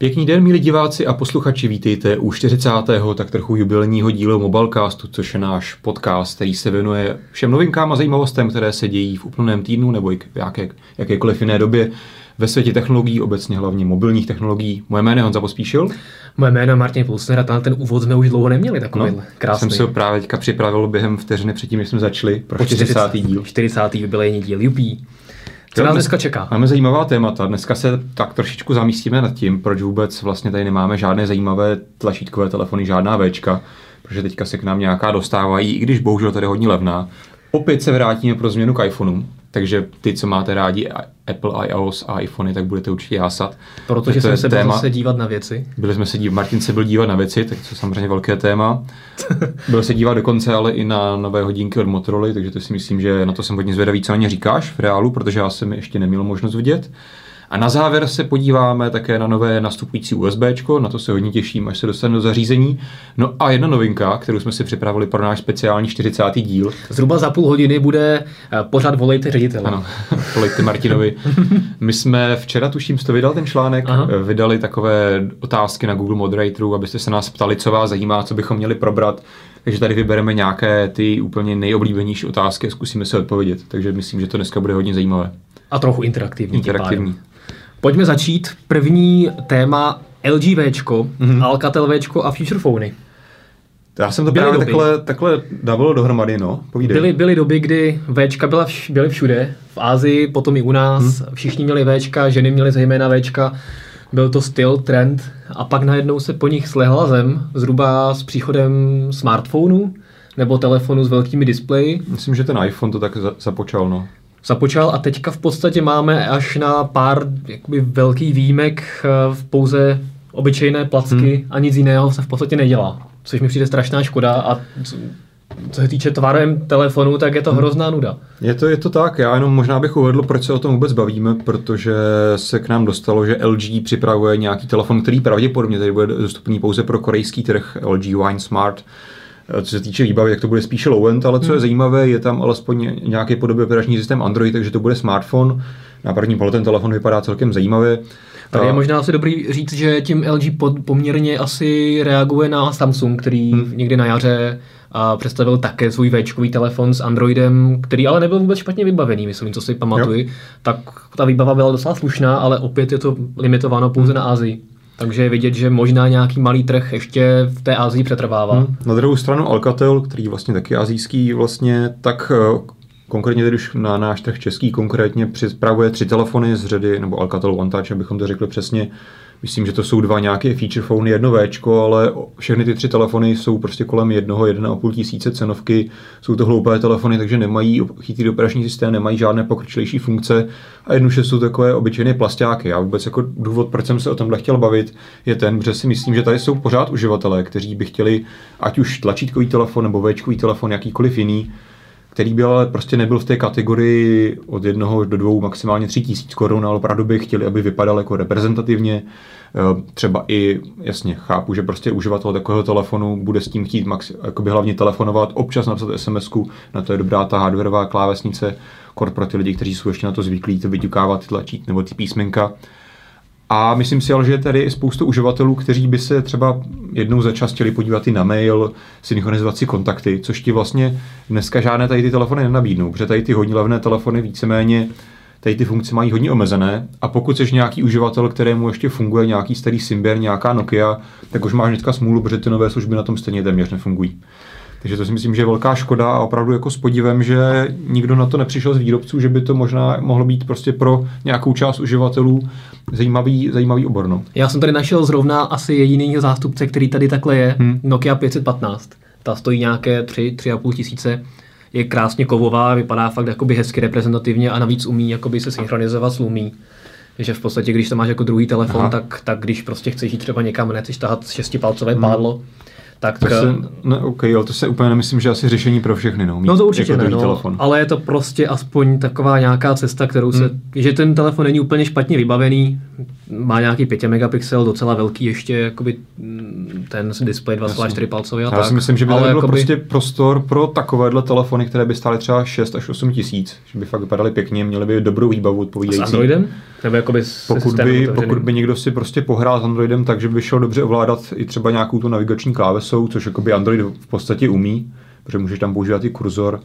Pěkný den, milí diváci a posluchači, vítejte u 40. tak trochu jubilního dílu Mobilecastu, což je náš podcast, který se věnuje všem novinkám a zajímavostem, které se dějí v úplném týdnu nebo i v jaké, jakékoliv jiné době ve světě technologií, obecně hlavně mobilních technologií. Moje jméno je Honza Pospíšil. Moje jméno je Martin Pulsner a ten úvod jsme už dlouho neměli takový no, krásný. Jsem se ho právě teďka připravil během vteřiny předtím, než jsme začali pro 40. díl. 40. jubilejní díl, jupí. Co nás dneska čeká? Máme zajímavá témata. Dneska se tak trošičku zamístíme nad tím, proč vůbec vlastně tady nemáme žádné zajímavé tlačítkové telefony, žádná Včka, protože teďka se k nám nějaká dostávají, i když bohužel tady hodně levná. Opět se vrátíme pro změnu k iPhoneu, takže ty, co máte rádi Apple, iOS a iPhony, tak budete určitě jásat. Protože jsme se téma. se dívat na věci. Byli jsme se dívat, Martin se byl dívat na věci, tak to je samozřejmě velké téma. byl se dívat dokonce ale i na nové hodinky od Motorola, takže to si myslím, že na to jsem hodně zvědavý, co na ně říkáš v reálu, protože já jsem ještě neměl možnost vidět. A na závěr se podíváme také na nové nastupující USB, na to se hodně těším, až se dostane do zařízení. No a jedna novinka, kterou jsme si připravili pro náš speciální 40. díl. Zhruba za půl hodiny bude eh, pořád volejte ředitele. Ano, volejte Martinovi. My jsme včera, tuším, jste vydal ten článek, Aha. Eh, vydali takové otázky na Google Moderatorů, abyste se nás ptali, co vás zajímá, co bychom měli probrat. Takže tady vybereme nějaké ty úplně nejoblíbenější otázky a zkusíme se odpovědět. Takže myslím, že to dneska bude hodně zajímavé. A trochu interaktivní. Interaktivní. Pojďme začít. První téma LG V, mm-hmm. Alcatel V a Future Phony. Já jsem to byly právě takhle, takhle dával dohromady, no. Povídej. Byly, byly doby, kdy Včka byla vš, byly všude. V Ázii, potom i u nás. Hmm. Všichni měli Včka, ženy měly zejména Včka. Byl to styl, trend. A pak najednou se po nich slehla zem, zhruba s příchodem smartphonu nebo telefonu s velkými displeji. Myslím, že ten iPhone to tak započal, no započal a teďka v podstatě máme až na pár jakoby velkých výjimek eh, v pouze obyčejné placky hmm. a nic jiného se v podstatě nedělá. Což mi přijde strašná škoda a co se týče tvarem telefonu, tak je to hmm. hrozná nuda. Je to, je to tak, já jenom možná bych uvedl, proč se o tom vůbec bavíme, protože se k nám dostalo, že LG připravuje nějaký telefon, který pravděpodobně tady bude dostupný pouze pro korejský trh, LG Wine Smart, co se týče výbavy, jak to bude spíše low-end, ale co hmm. je zajímavé, je tam alespoň nějaký podobě operační systém Android, takže to bude smartphone. Na první pohled ten telefon vypadá celkem zajímavě. Tady je možná asi dobrý říct, že tím LG pod, poměrně asi reaguje na Samsung, který hmm. někdy na jaře a představil také svůj Včkový telefon s Androidem, který ale nebyl vůbec špatně vybavený, myslím, co si pamatuju. Jo. Tak ta výbava byla docela slušná, ale opět je to limitováno pouze hmm. na Asii. Takže je vidět, že možná nějaký malý trh ještě v té Asii přetrvává. Hmm. Na druhou stranu Alcatel, který vlastně taky azijský vlastně, tak eh, konkrétně tedy už na náš trh český konkrétně připravuje tři telefony z řady, nebo Alcatel One Touch, abychom to řekli přesně, Myslím, že to jsou dva nějaké feature phony, jedno Včko, ale všechny ty tři telefony jsou prostě kolem jednoho, jedna a půl tisíce cenovky. Jsou to hloupé telefony, takže nemají chytrý operační systém, nemají žádné pokročilejší funkce a jednoduše jsou takové obyčejné plastáky. Já vůbec jako důvod, proč jsem se o tomhle chtěl bavit, je ten, že si myslím, že tady jsou pořád uživatelé, kteří by chtěli ať už tlačítkový telefon nebo Včkový telefon, jakýkoliv jiný, který by ale prostě nebyl v té kategorii od jednoho do dvou, maximálně tři tisíc korun, ale opravdu by chtěli, aby vypadal jako reprezentativně. Eh, třeba i, jasně, chápu, že prostě uživatel takového telefonu bude s tím chtít max, hlavně telefonovat, občas napsat sms na to je dobrá ta hardwareová klávesnice, kort pro ty lidi, kteří jsou ještě na to zvyklí, to vyťukávat, tlačit nebo ty písmenka. A myslím si ale, že je tady spoustu uživatelů, kteří by se třeba jednou za čas chtěli podívat i na mail, synchronizovat si kontakty, což ti vlastně dneska žádné tady ty telefony nenabídnou, protože tady ty hodně levné telefony víceméně tady ty funkce mají hodně omezené a pokud jsi nějaký uživatel, kterému ještě funguje nějaký starý Symbian, nějaká Nokia, tak už máš dneska smůlu, protože ty nové služby na tom stejně téměř nefungují. Takže to si myslím, že je velká škoda a opravdu jako s podívem, že nikdo na to nepřišel z výrobců, že by to možná mohlo být prostě pro nějakou část uživatelů zajímavý, zajímavý obor. No. Já jsem tady našel zrovna asi jediný zástupce, který tady takhle je, hmm. Nokia 515. Ta stojí nějaké 3, 3,5 tisíce je krásně kovová, vypadá fakt jakoby hezky reprezentativně a navíc umí jakoby se synchronizovat s Lumí. že v podstatě, když to máš jako druhý telefon, tak, tak když prostě chceš jít třeba někam, nechceš tahat šestipalcové hmm. pádlo, tak... To se, eh, ne, OK, ale to se úplně nemyslím, že asi řešení pro všechny, no. no to určitě jako ne, no, telefon. ale je to prostě aspoň taková nějaká cesta, kterou se, hmm. že ten telefon není úplně špatně vybavený, má nějaký 5 megapixel, docela velký ještě, jakoby mm, ten display 2,4 palcový a Já tak. si myslím, že by ale byl jakoby... prostě prostor pro takovéhle telefony, které by stály třeba 6 až 8 tisíc, že by fakt vypadaly pěkně, měly by dobrou výbavu odpovídající. A s Androidem? Nebo jakoby s pokud by, pokud by někdo si prostě pohrál s Androidem tak, že by šel dobře ovládat i třeba nějakou tu navigační klávesou, což jakoby Android v podstatě umí, protože můžeš tam používat i kurzor,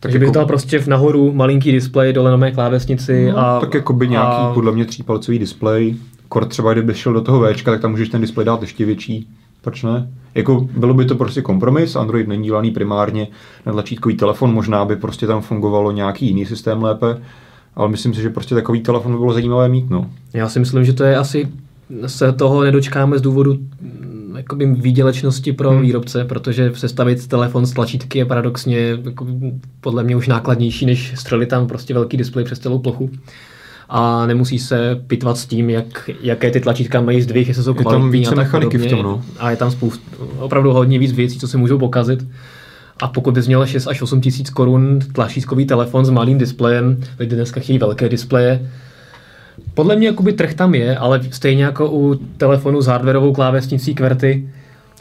tak že jako, bych dal prostě v nahoru malinký displej, dole na mé klávesnici no, a... Tak jako by nějaký a... podle mě třípalcový displej. Kor třeba kdyby šel do toho Včka, tak tam můžeš ten displej dát ještě větší. Proč ne? Jako bylo by to prostě kompromis, Android není dělaný primárně na tlačítkový telefon, možná by prostě tam fungovalo nějaký jiný systém lépe, ale myslím si, že prostě takový telefon by bylo zajímavé mít. No. Já si myslím, že to je asi se toho nedočkáme z důvodu jakoby výdělečnosti pro hmm. výrobce, protože sestavit telefon z tlačítky je paradoxně jako, podle mě už nákladnější, než střelit tam prostě velký displej přes celou plochu a nemusí se pitvat s tím, jak, jaké ty tlačítka mají zdvih, jestli jsou kvalitní a tak podobně. V tom, no. A je tam spoustu, opravdu hodně víc věcí, co se můžou pokazit. A pokud bys měl 6 až 8 tisíc korun tlačítkový telefon s malým displejem, lidé dneska chtějí velké displeje, podle mě jakoby trh tam je, ale stejně jako u telefonu s hardwareovou klávesnicí QWERTY,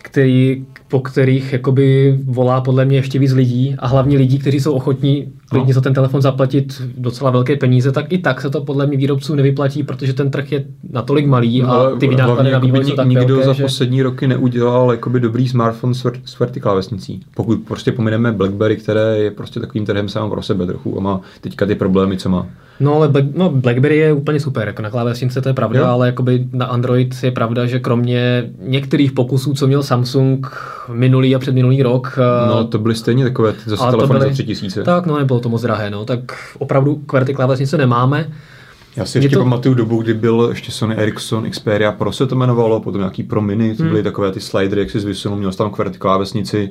který, po kterých jakoby volá podle mě ještě víc lidí a hlavně lidí, kteří jsou ochotní klidně no. za ten telefon zaplatit docela velké peníze, tak i tak se to podle mě výrobců nevyplatí, protože ten trh je natolik malý no, a ty vynáklady na vývoj jsou tak Nikdo velké, za že... poslední roky neudělal jakoby dobrý smartphone s, s klávesnicí. Pokud prostě pomineme BlackBerry, které je prostě takovým trhem sám pro sebe trochu a má teďka ty problémy, co má. No ale Black, no, BlackBerry je úplně super, jako na klávesnice to je pravda, jo. ale jakoby na Android je pravda, že kromě některých pokusů, co měl Samsung minulý a předminulý rok. No to byly stejně takové zase telefony byly, za tři tisíce. Tak no, nebylo to moc drahé, no, tak opravdu QWERTY klávesnice nemáme. Já si ještě to... pamatuju dobu, kdy byl ještě Sony Ericsson Xperia Pro se to jmenovalo, potom nějaký Pro Mini, to hmm. byly takové ty slidery, jak si zvysunul, měl tam QWERTY klávesnici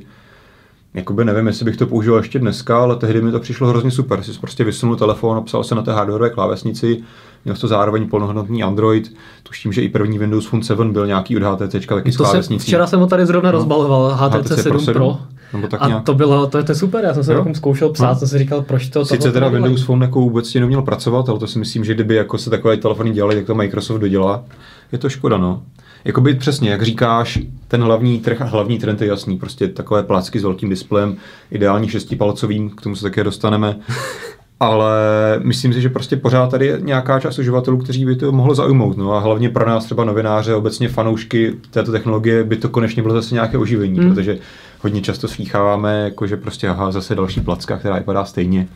Jakoby nevím, jestli bych to používal ještě dneska, ale tehdy mi to přišlo hrozně super. Jsi prostě vysunul telefon, psal se na té hardwareové klávesnici, měl to zároveň plnohodnotný Android. Tuším, že i první Windows Phone 7 byl nějaký od HTC taky s klávesnicí. Včera jsem ho tady zrovna no. rozbaloval, HTC, HTC 7 Pro. 7 Pro. Nebo tak a nějak. to bylo, to je, to je super, já jsem se jo? zkoušel psát, no. jsem si říkal, proč to... Sice teda Windows Phone jako vůbec ti neměl pracovat, ale to si myslím, že kdyby jako se takové telefony dělali, tak to Microsoft dodělá. Je to škoda, no. Jakoby přesně, jak říkáš, ten hlavní trh a hlavní trend je jasný. Prostě takové placky s velkým displejem, ideální šestipalcovým, k tomu se také dostaneme. Ale myslím si, že prostě pořád tady je nějaká část uživatelů, kteří by to mohlo zaujmout. No a hlavně pro nás třeba novináře, obecně fanoušky této technologie by to konečně bylo zase nějaké oživení, hmm. protože hodně často slýcháváme, jako že prostě aha, zase další placka, která vypadá stejně.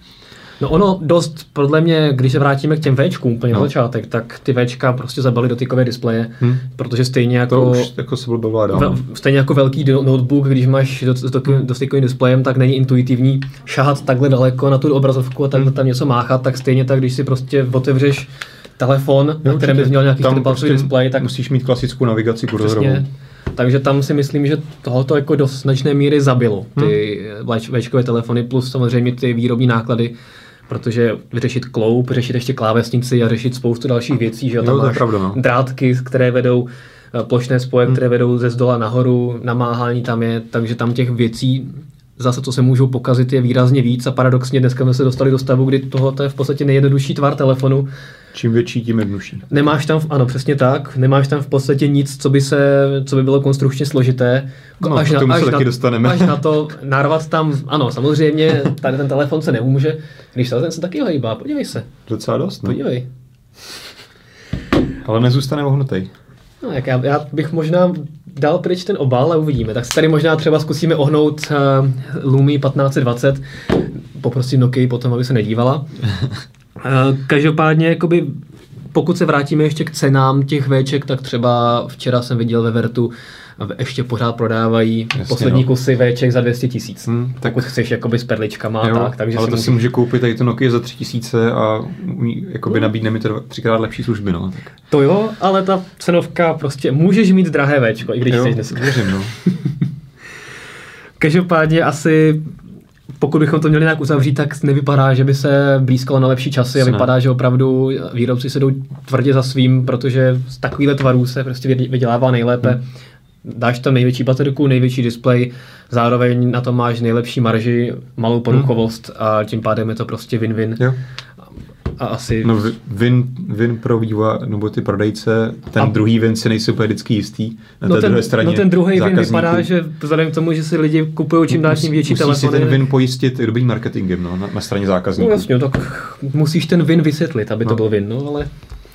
No ono dost, podle mě, když se vrátíme k těm Včkům úplně no. na začátek, tak ty Včka prostě zabali dotykové displeje, hmm. protože stejně jako... To už jako se bylo ve, Stejně jako velký notebook, když máš dotykovým displejem, tak není intuitivní šahat takhle daleko na tu obrazovku a takhle hmm. tam něco máchat, tak stejně tak, když si prostě otevřeš telefon, no, na kterém bys měl nějaký tam prostě displej, tak musíš mít klasickou navigaci kurzorovou. Takže tam si myslím, že tohoto jako do značné míry zabilo ty hmm. Včkové telefony plus samozřejmě ty výrobní náklady protože vyřešit kloup, řešit ještě klávesnici a řešit spoustu dalších věcí, že jo, tam máš pravda, no. drátky, které vedou eh, plošné spoje, hmm. které vedou ze zdola nahoru, namáhání tam je, takže tam těch věcí zase, co se můžou pokazit, je výrazně víc a paradoxně dneska jsme se dostali do stavu, kdy tohle je v podstatě nejjednodušší tvar telefonu. Čím větší, tím jednodušší. Nemáš tam, ano, přesně tak, nemáš tam v podstatě nic, co by, se, co by bylo konstrukčně složité. No, až, na, až, taky na, dostaneme. až na to narvat tam, ano, samozřejmě, tady ten telefon se nemůže, když ten se taky hejbá, podívej se. Docela dost, ne? Podívej. Ale nezůstane ohnutý. No, jak já, já bych možná dal pryč ten obal a uvidíme. Tak tady možná třeba zkusíme ohnout uh, Lumi 1520. Poprosím Nokia potom, aby se nedívala. Uh, každopádně, jakoby, pokud se vrátíme ještě k cenám těch Vček, tak třeba včera jsem viděl ve Vertu ještě pořád prodávají Jasně, poslední no. kusy Vček za 200 tisíc. Hmm, tak pokud chceš jakoby s perličkama jo, tak. Takže ale si to může... si může koupit tady to Nokia za 3000 a jakoby no. nabídne mi to třikrát lepší služby. No, tak. To jo, ale ta cenovka prostě můžeš mít drahé Včko, i když jo, chceš dneska. Věřím, no. Každopádně asi pokud bychom to měli nějak uzavřít, tak nevypadá, že by se blízkalo na lepší časy a vypadá, že opravdu výrobci se jdou tvrdě za svým, protože z takovýhle tvarů se prostě vydělává nejlépe. Hmm dáš tam největší baterku, největší displej, zároveň na to máš nejlepší marži, malou poruchovost hmm. a tím pádem je to prostě win-win. Jo. A asi... No win, win pro vývoj, nebo ty prodejce, ten a... druhý win si nejsou vždycky jistý. Na no té ten, druhé straně no ten druhý win vypadá, že vzhledem k tomu, že si lidi kupují čím dál tím větší musí telefony. Musí si ten win pojistit i dobrým marketingem no, na, na straně zákazníků. No jasně, tak musíš ten win vysvětlit, aby no. to byl win, no ale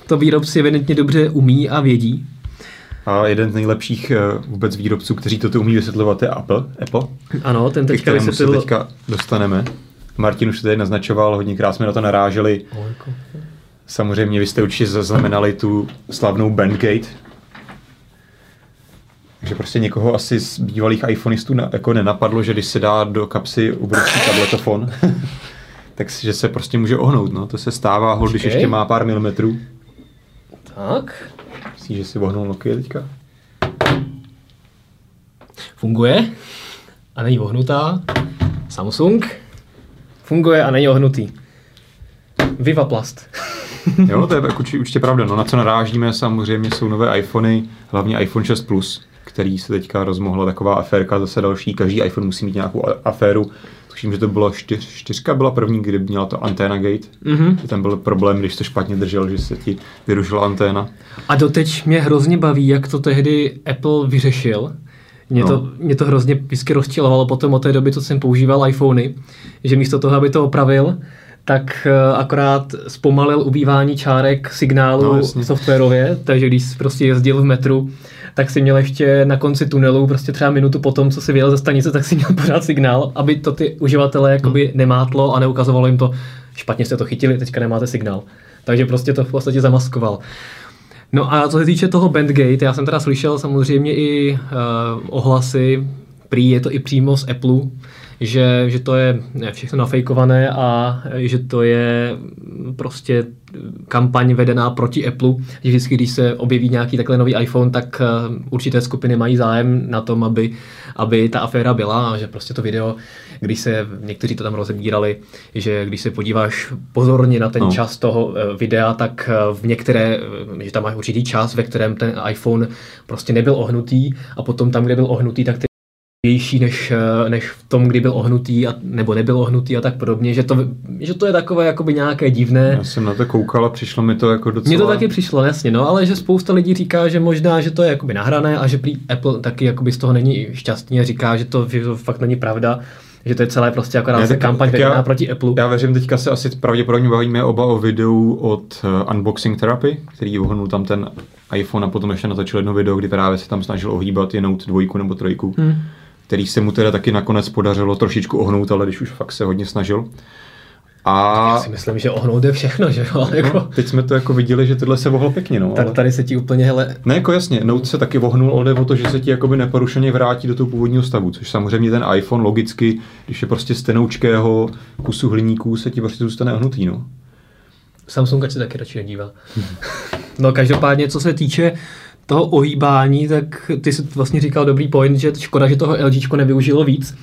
to výrobci evidentně dobře umí a vědí. A jeden z nejlepších eh, vůbec výrobců, kteří toto umí vysvětlovat, je Apple. Apple ano, ten teďka vysvětlil... se teďka dostaneme. Martin už se tady naznačoval, hodněkrát jsme na to naráželi. Samozřejmě vy jste určitě zaznamenali tu slavnou Bandgate, takže prostě někoho asi z bývalých iPhoneistů na, jako nenapadlo, že když se dá do kapsy ubročí tabletofon, takže se prostě může ohnout. No. To se stává, hol, když ještě má pár milimetrů. Tak. Myslíš, že si ohnul Nokia teďka? Funguje a není ohnutá. Samsung funguje a není ohnutý. Viva Plast. jo, to je jako určitě pravda. No na co narážíme samozřejmě jsou nové iPhony, hlavně iPhone 6 Plus, který se teďka rozmohla taková aférka, zase další, každý iPhone musí mít nějakou aféru. Tuším, že to bylo čtyř, čtyřka byla první, kdy měla to Antenna Gate. Mm-hmm. Tam byl problém, když to špatně držel, že se ti vyrušila anténa. A doteď mě hrozně baví, jak to tehdy Apple vyřešil. Mě, no. to, mě to hrozně vždycky rozčilovalo potom od té doby, co jsem používal iPhony, že místo toho, aby to opravil, tak eh, akorát zpomalil ubývání čárek signálu no, softwarově, takže když prostě jezdil v metru, tak si měl ještě na konci tunelu, prostě třeba minutu potom, co si vyjel ze stanice, tak si měl pořád signál, aby to ty uživatelé jakoby hmm. nemátlo a neukazovalo jim to, špatně jste to chytili, teďka nemáte signál. Takže prostě to v podstatě zamaskoval. No a co se týče toho Bandgate, já jsem teda slyšel samozřejmě i uh, ohlasy, prý je to i přímo z Apple, že, že to je všechno nafejkované a že to je prostě kampaň vedená proti Apple. Že vždycky, když se objeví nějaký takhle nový iPhone, tak eh, určité skupiny mají zájem na tom, aby, aby ta aféra byla a že prostě to video, když se, někteří to tam rozebírali, že když se podíváš pozorně na ten no. čas toho eh, videa, tak eh, v některé, že tam máš určitý čas, ve kterém ten iPhone prostě nebyl ohnutý a potom tam, kde byl ohnutý, tak ty vější než, eh, než v tom, kdy byl ohnutý a, nebo nebyl ohnutý a tak podobně, že to, že to je takové jakoby nějaké divné. Já jsem na to koukal a přišlo mi to jako docela... Mně to taky přišlo, jasně, no, ale že spousta lidí říká, že možná, že to je jakoby nahrané a že prý Apple taky jakoby z toho není šťastný a říká, že to, že to fakt není pravda že to je celé prostě akorát tak, kampaň vedená já, proti Apple. Já věřím, teďka se asi pravděpodobně bavíme oba o videu od uh, Unboxing Therapy, který uhnul tam ten iPhone a potom ještě natočil jedno video, kdy právě se tam snažil ohýbat je Note dvojku nebo trojku. Hmm který se mu teda taky nakonec podařilo trošičku ohnout, ale když už fakt se hodně snažil. A... Já si myslím, že ohnout je všechno, že jo? No, jako... teď jsme to jako viděli, že tohle se vohlo pěkně, no. Tak ale... tady se ti úplně, hele... Ne, jako jasně, Note se taky vohnul, ale o to, že se ti jakoby neporušeně vrátí do toho původního stavu, což samozřejmě ten iPhone logicky, když je prostě z tenoučkého kusu hliníků, se ti prostě zůstane ohnutý, no. Samsung se taky radši nedívá. no každopádně, co se týče toho ohýbání, tak ty jsi vlastně říkal dobrý point, že škoda, že toho LG nevyužilo víc.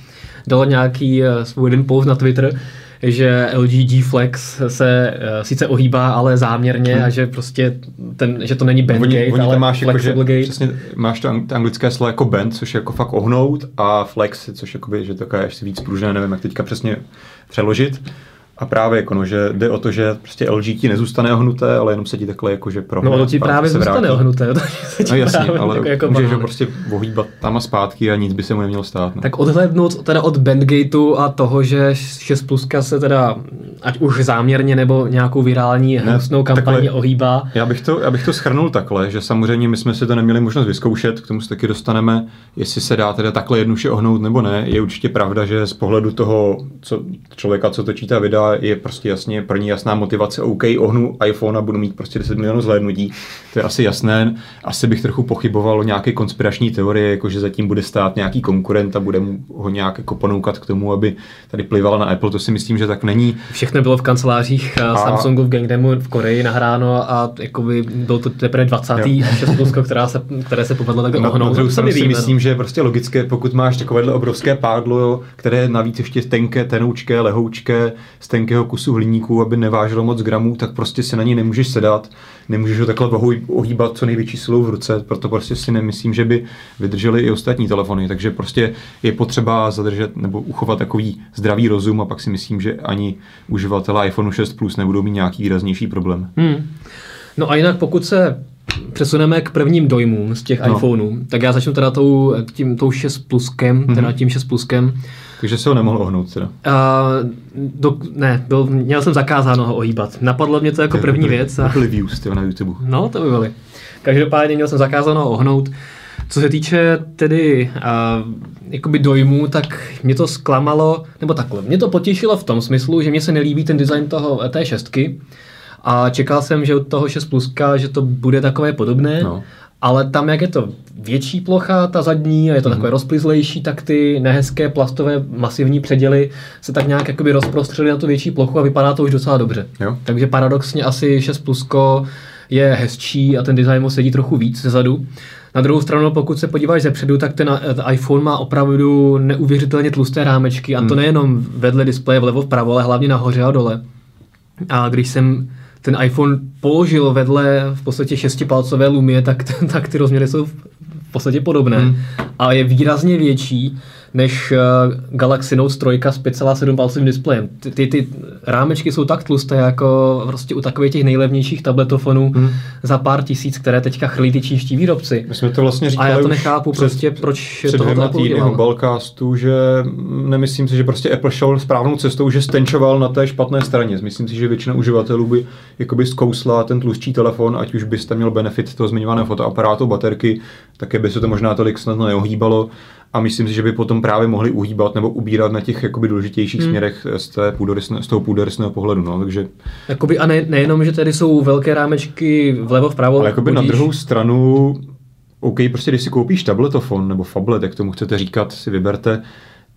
Dalo nějaký uh, svůj jeden post na Twitter, že LG G Flex se uh, sice ohýbá, ale záměrně hmm. a že prostě ten, že to není bandgate, oni, oni ale máš jako, že, gate. Přesně, máš to anglické slovo jako band, což je jako fakt ohnout a flex, což jakoby, že to je ještě víc pružné, nevím jak teďka přesně přeložit. A právě jako no, že jde o to, že prostě LG ti nezůstane ohnuté, ale jenom se ti takhle jako, že pro. No ono ti právě zůstane ohnuté. no jasně, ale jako, jako můžeš ho prostě ohýbat tam a zpátky a nic by se mu nemělo stát. No. Tak odhlednout teda od Bandgateu a toho, že 6 pluska se teda, ať už záměrně nebo nějakou virální hnusnou kampaní ohýbá. Já bych, to, já bych to schrnul takhle, že samozřejmě my jsme si to neměli možnost vyzkoušet, k tomu se taky dostaneme, jestli se dá teda takhle jednoduše ohnout nebo ne. Je určitě pravda, že z pohledu toho co, člověka, co točí ta videa, je prostě jasně pro ní jasná motivace, OK, ohnu iPhone a budu mít prostě 10 milionů zhlédnutí. To je asi jasné. Asi bych trochu pochyboval o nějaké konspirační teorie, jako že zatím bude stát nějaký konkurent a bude mu ho nějak jako ponoukat k tomu, aby tady plivala na Apple. To si myslím, že tak není. Všechno bylo v kancelářích a... Samsungu v Gangnamu v Koreji nahráno a jakoby byl to teprve 20. šestlusko, která se, které se povedlo no, ohnout. No, si myslím, že je prostě logické, pokud máš takovéhle obrovské pádlo, které navíc ještě tenké, tenoučké, lehoučké, z tenkého kusu hliníku, aby nevážilo moc gramů, tak prostě si na ní nemůžeš sedat, nemůžeš ho takhle ohýbat co největší silou v ruce, proto prostě si nemyslím, že by vydrželi i ostatní telefony, takže prostě je potřeba zadržet nebo uchovat takový zdravý rozum a pak si myslím, že ani uživatelé iPhone 6 Plus nebudou mít nějaký výraznější problém. Hmm. No a jinak pokud se přesuneme k prvním dojmům z těch no. iPhoneů, tak já začnu teda tou, tím, tou 6 pluskem, mm-hmm. teda tím 6 pluskem. Takže se ho nemohl ohnout teda? Uh, do, ne, byl, měl jsem zakázáno ho ohýbat. Napadlo mě to jako první věc. A... Byly views na YouTube. No, to by byly. Každopádně měl jsem zakázáno ho ohnout. Co se týče tedy uh, jakoby dojmů, tak mě to zklamalo, nebo takhle, mě to potěšilo v tom smyslu, že mě se nelíbí ten design toho, té šestky a čekal jsem, že od toho 6 pluska, že to bude takové podobné, no. ale tam, jak je to větší plocha, ta zadní, a je to mm-hmm. takové rozplizlejší, tak ty nehezké plastové masivní předěly se tak nějak jakoby rozprostřely na tu větší plochu a vypadá to už docela dobře. Jo. Takže paradoxně asi 6 plusko je hezčí a ten design mu sedí trochu víc zezadu. Na druhou stranu, pokud se podíváš zepředu, tak ten iPhone má opravdu neuvěřitelně tlusté rámečky a to hmm. nejenom vedle displeje vlevo vpravo, ale hlavně nahoře a dole. A když jsem ten iPhone položil vedle v podstatě šestipalcové lumie, tak, tak ty rozměry jsou v podstatě podobné. Hmm. A je výrazně větší než uh, Galaxy Note 3 s 5,7 palcovým displejem. Ty, ty, ty rámečky jsou tak tlusté jako prostě u takových těch nejlevnějších tabletofonů hmm. za pár tisíc, které teďka chrlí ty čínští výrobci. My jsme to vlastně říkali A já to nechápu před, prostě, proč před toho týdny Mobilecastu, že nemyslím si, že prostě Apple šel správnou cestou, že stenčoval na té špatné straně. Myslím si, že většina uživatelů by jakoby zkousla ten tlustší telefon, ať už byste měl benefit toho zmiňovaného fotoaparátu, baterky, také by se to možná tolik snadno neohýbalo a myslím si, že by potom právě mohli uhýbat nebo ubírat na těch jakoby důležitějších hmm. směrech z, té půdorysne, z toho půdorysného pohledu. No, takže... Jakoby, a ne, nejenom, že tady jsou velké rámečky vlevo, vpravo. Ale jakoby na druhou stranu, OK, prostě když si koupíš tabletofon nebo fablet, jak tomu chcete říkat, si vyberte,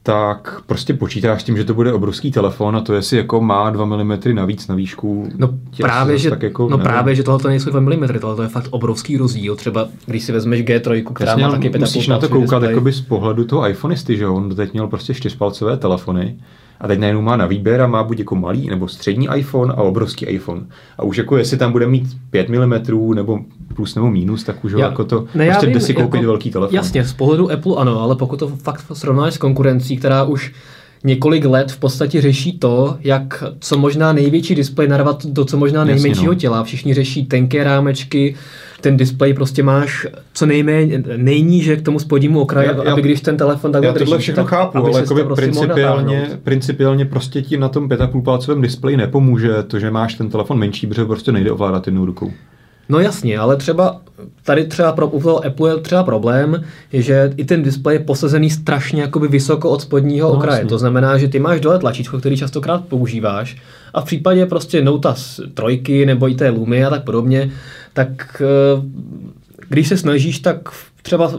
tak prostě počítáš tím, že to bude obrovský telefon a to jestli jako má 2 mm navíc na výšku. No právě, že, tak jako, no právě, že tohle nejsou 2 mm, tohle je fakt obrovský rozdíl. Třeba když si vezmeš G3, která Jasně, má taky 5,5 Musíš na to koukat jakoby z pohledu toho iPhoneisty, že on teď měl prostě čtyřpalcové telefony a teď najednou má na výběr a má buď jako malý nebo střední iPhone a obrovský iPhone. A už jako jestli tam bude mít 5 mm nebo plus nebo minus, tak už já, jako to ne, prostě jde si koupit jako, velký telefon. Jasně, z pohledu Apple ano, ale pokud to fakt srovnáš s konkurencí, která už několik let v podstatě řeší to, jak co možná největší displej narvat do co možná nejmenšího no. těla. Všichni řeší tenké rámečky, ten displej prostě máš co nejméně, nejníže k tomu spodnímu okraji, já, aby když ten telefon takhle Já tohle všechno tak, chápu, ale jako prostě principiálně, principiálně prostě ti na tom 5,5 palcovém displeji nepomůže to, že máš ten telefon menší, protože prostě nejde ovládat jednou rukou. No jasně, ale třeba tady třeba pro u Apple je třeba problém, je, že i ten displej je posazený strašně jakoby vysoko od spodního no, okraje. Jasně. To znamená, že ty máš dole tlačítko, který častokrát používáš a v případě prostě Nota trojky nebo i té Lumy a tak podobně, tak eh, když se snažíš, tak třeba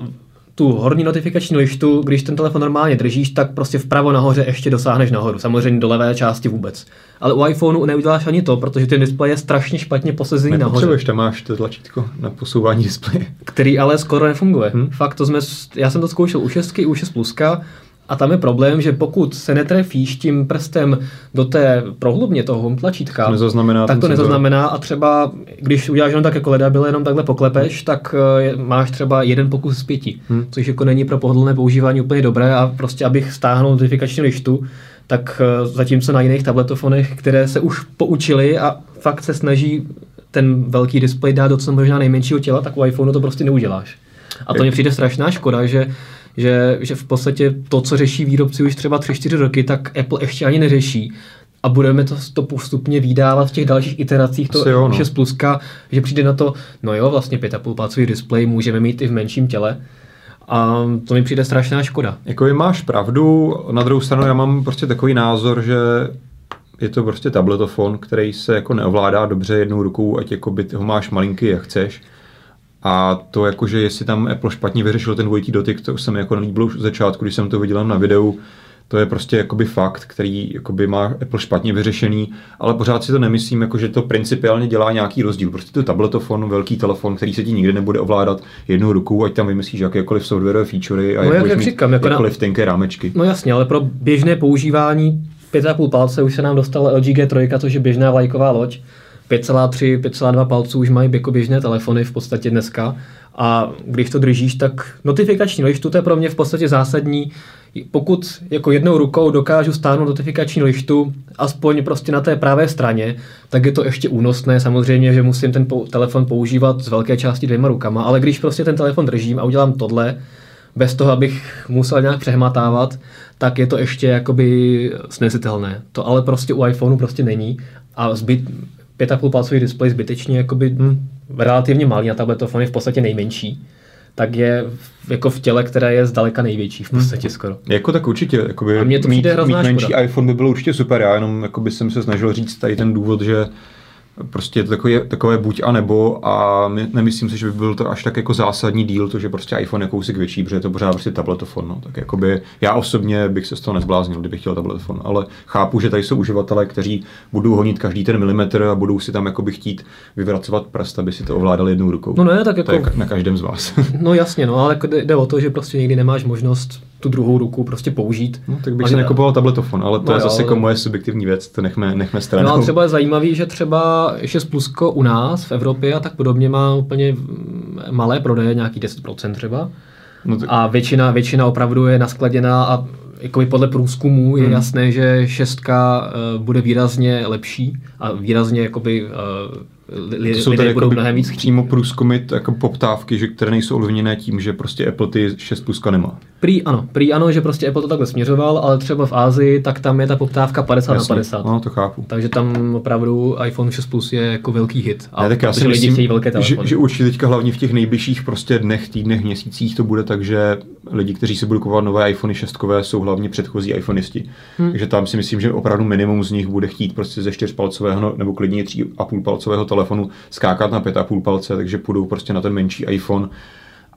tu horní notifikační lištu, když ten telefon normálně držíš, tak prostě vpravo nahoře ještě dosáhneš nahoru. Samozřejmě do levé části vůbec. Ale u iPhoneu neuděláš ani to, protože ten displej je strašně špatně posazený nahoře. tam máš to tlačítko na posouvání displeje. Který ale skoro nefunguje. Hmm? Fakt to jsme, já jsem to zkoušel u 6, u 6 pluska a tam je problém, že pokud se netrefíš tím prstem do té prohlubně toho home tlačítka, to nezaznamená tak to nezaznamená a třeba, když uděláš jenom tak jako leda, byl jenom takhle poklepeš, tak uh, máš třeba jeden pokus z pěti, hmm. což jako není pro pohodlné používání úplně dobré a prostě abych stáhnul notifikační lištu, tak uh, zatímco na jiných tabletofonech, které se už poučili a fakt se snaží ten velký displej dát do co možná nejmenšího těla, tak u iPhoneu to prostě neuděláš. A to mi přijde strašná škoda, že že, že v podstatě to, co řeší výrobci už třeba 3-4 roky, tak Apple ještě ani neřeší. A budeme to, to postupně vydávat v těch dalších iteracích to jo, no. 6 pluska, že přijde na to, no jo, vlastně 5,5 palcový displej můžeme mít i v menším těle. A to mi přijde strašná škoda. Jako máš pravdu, na druhou stranu já mám prostě takový názor, že je to prostě tabletofon, který se jako neovládá dobře jednou rukou, ať jako by ho máš malinký, jak chceš. A to jakože jestli tam Apple špatně vyřešil ten dvojitý dotyk, to se mi jako nelíbilo už od začátku, když jsem to viděl na videu, to je prostě jakoby fakt, který jakoby má Apple špatně vyřešený, ale pořád si to nemyslím, jako že to principiálně dělá nějaký rozdíl. Prostě to tabletofon, velký telefon, který se ti nikdy nebude ovládat jednou rukou, ať tam vymyslíš jakékoliv softwarové featurey a no, jak, jak říkám, jako jakkoliv na... tenké rámečky. No jasně, ale pro běžné používání 5,5 palce už se nám dostala LG G3, což je běžná vlajková loď 5,3, 5,2 palců už mají běžné telefony v podstatě dneska. A když to držíš, tak notifikační lištu, to je pro mě v podstatě zásadní, pokud jako jednou rukou dokážu stáhnout notifikační lištu, aspoň prostě na té pravé straně, tak je to ještě únosné. Samozřejmě, že musím ten telefon používat z velké části dvěma rukama, ale když prostě ten telefon držím a udělám tohle, bez toho, abych musel nějak přehmatávat, tak je to ještě jakoby snesitelné. To ale prostě u iPhoneu prostě není a zbyt, 5,5 palcový displej zbytečně jakoby hm, relativně malý, na tabletofon je v podstatě nejmenší tak je v, jako v těle, které je zdaleka největší v podstatě skoro. Jako tak určitě. Jakoby a mě to mít, mít menší škoda. iPhone by bylo určitě super, já jenom jakoby jsem se snažil říct tady ten důvod, že prostě je to takové, takové buď a nebo a my, nemyslím si, že by byl to až tak jako zásadní díl, to, že prostě iPhone je kousek větší, protože je to pořád prostě tabletofon. No. Tak jakoby já osobně bych se z toho nezbláznil, kdybych chtěl tabletofon, ale chápu, že tady jsou uživatelé, kteří budou honit každý ten milimetr a budou si tam jakoby chtít vyvracovat prst, aby si to ovládali jednou rukou. No ne, tak jako... To je na každém z vás. no jasně, no, ale jde o to, že prostě někdy nemáš možnost tu druhou ruku prostě použít. No, tak bych a si nekupoval tabletofon, ale to no je jo, zase jako moje subjektivní věc, to nechme, nechme stranou. No a třeba je zajímavý, že třeba 6 plusko u nás v Evropě a tak podobně má úplně malé prodeje, nějaký 10% třeba. No tak... A většina, většina opravdu je naskladěná a jakoby podle průzkumu je hmm. jasné, že šestka uh, bude výrazně lepší a výrazně jakoby uh, li, to jsou lidé budou mnohem víc přímo průzkumy jako poptávky, že, které nejsou ovlivněné tím, že prostě Apple ty 6 pluska nemá. Prý ano, prý ano, že prostě Apple to takhle směřoval, ale třeba v Ázii, tak tam je ta poptávka 50 Jasně, na 50. No, to chápu. Takže tam opravdu iPhone 6 Plus je jako velký hit. A ne, tak já si lidi myslím, velké že, že, určitě teďka hlavně v těch nejbližších prostě dnech, týdnech, měsících to bude tak, že lidi, kteří si budou kupovat nové iPhony 6, jsou hlavně předchozí iPhoneisti. Hmm. Takže tam si myslím, že opravdu minimum z nich bude chtít prostě ze 4 palcového nebo klidně 3,5 palcového telefonu skákat na 5,5 palce, takže půjdou prostě na ten menší iPhone.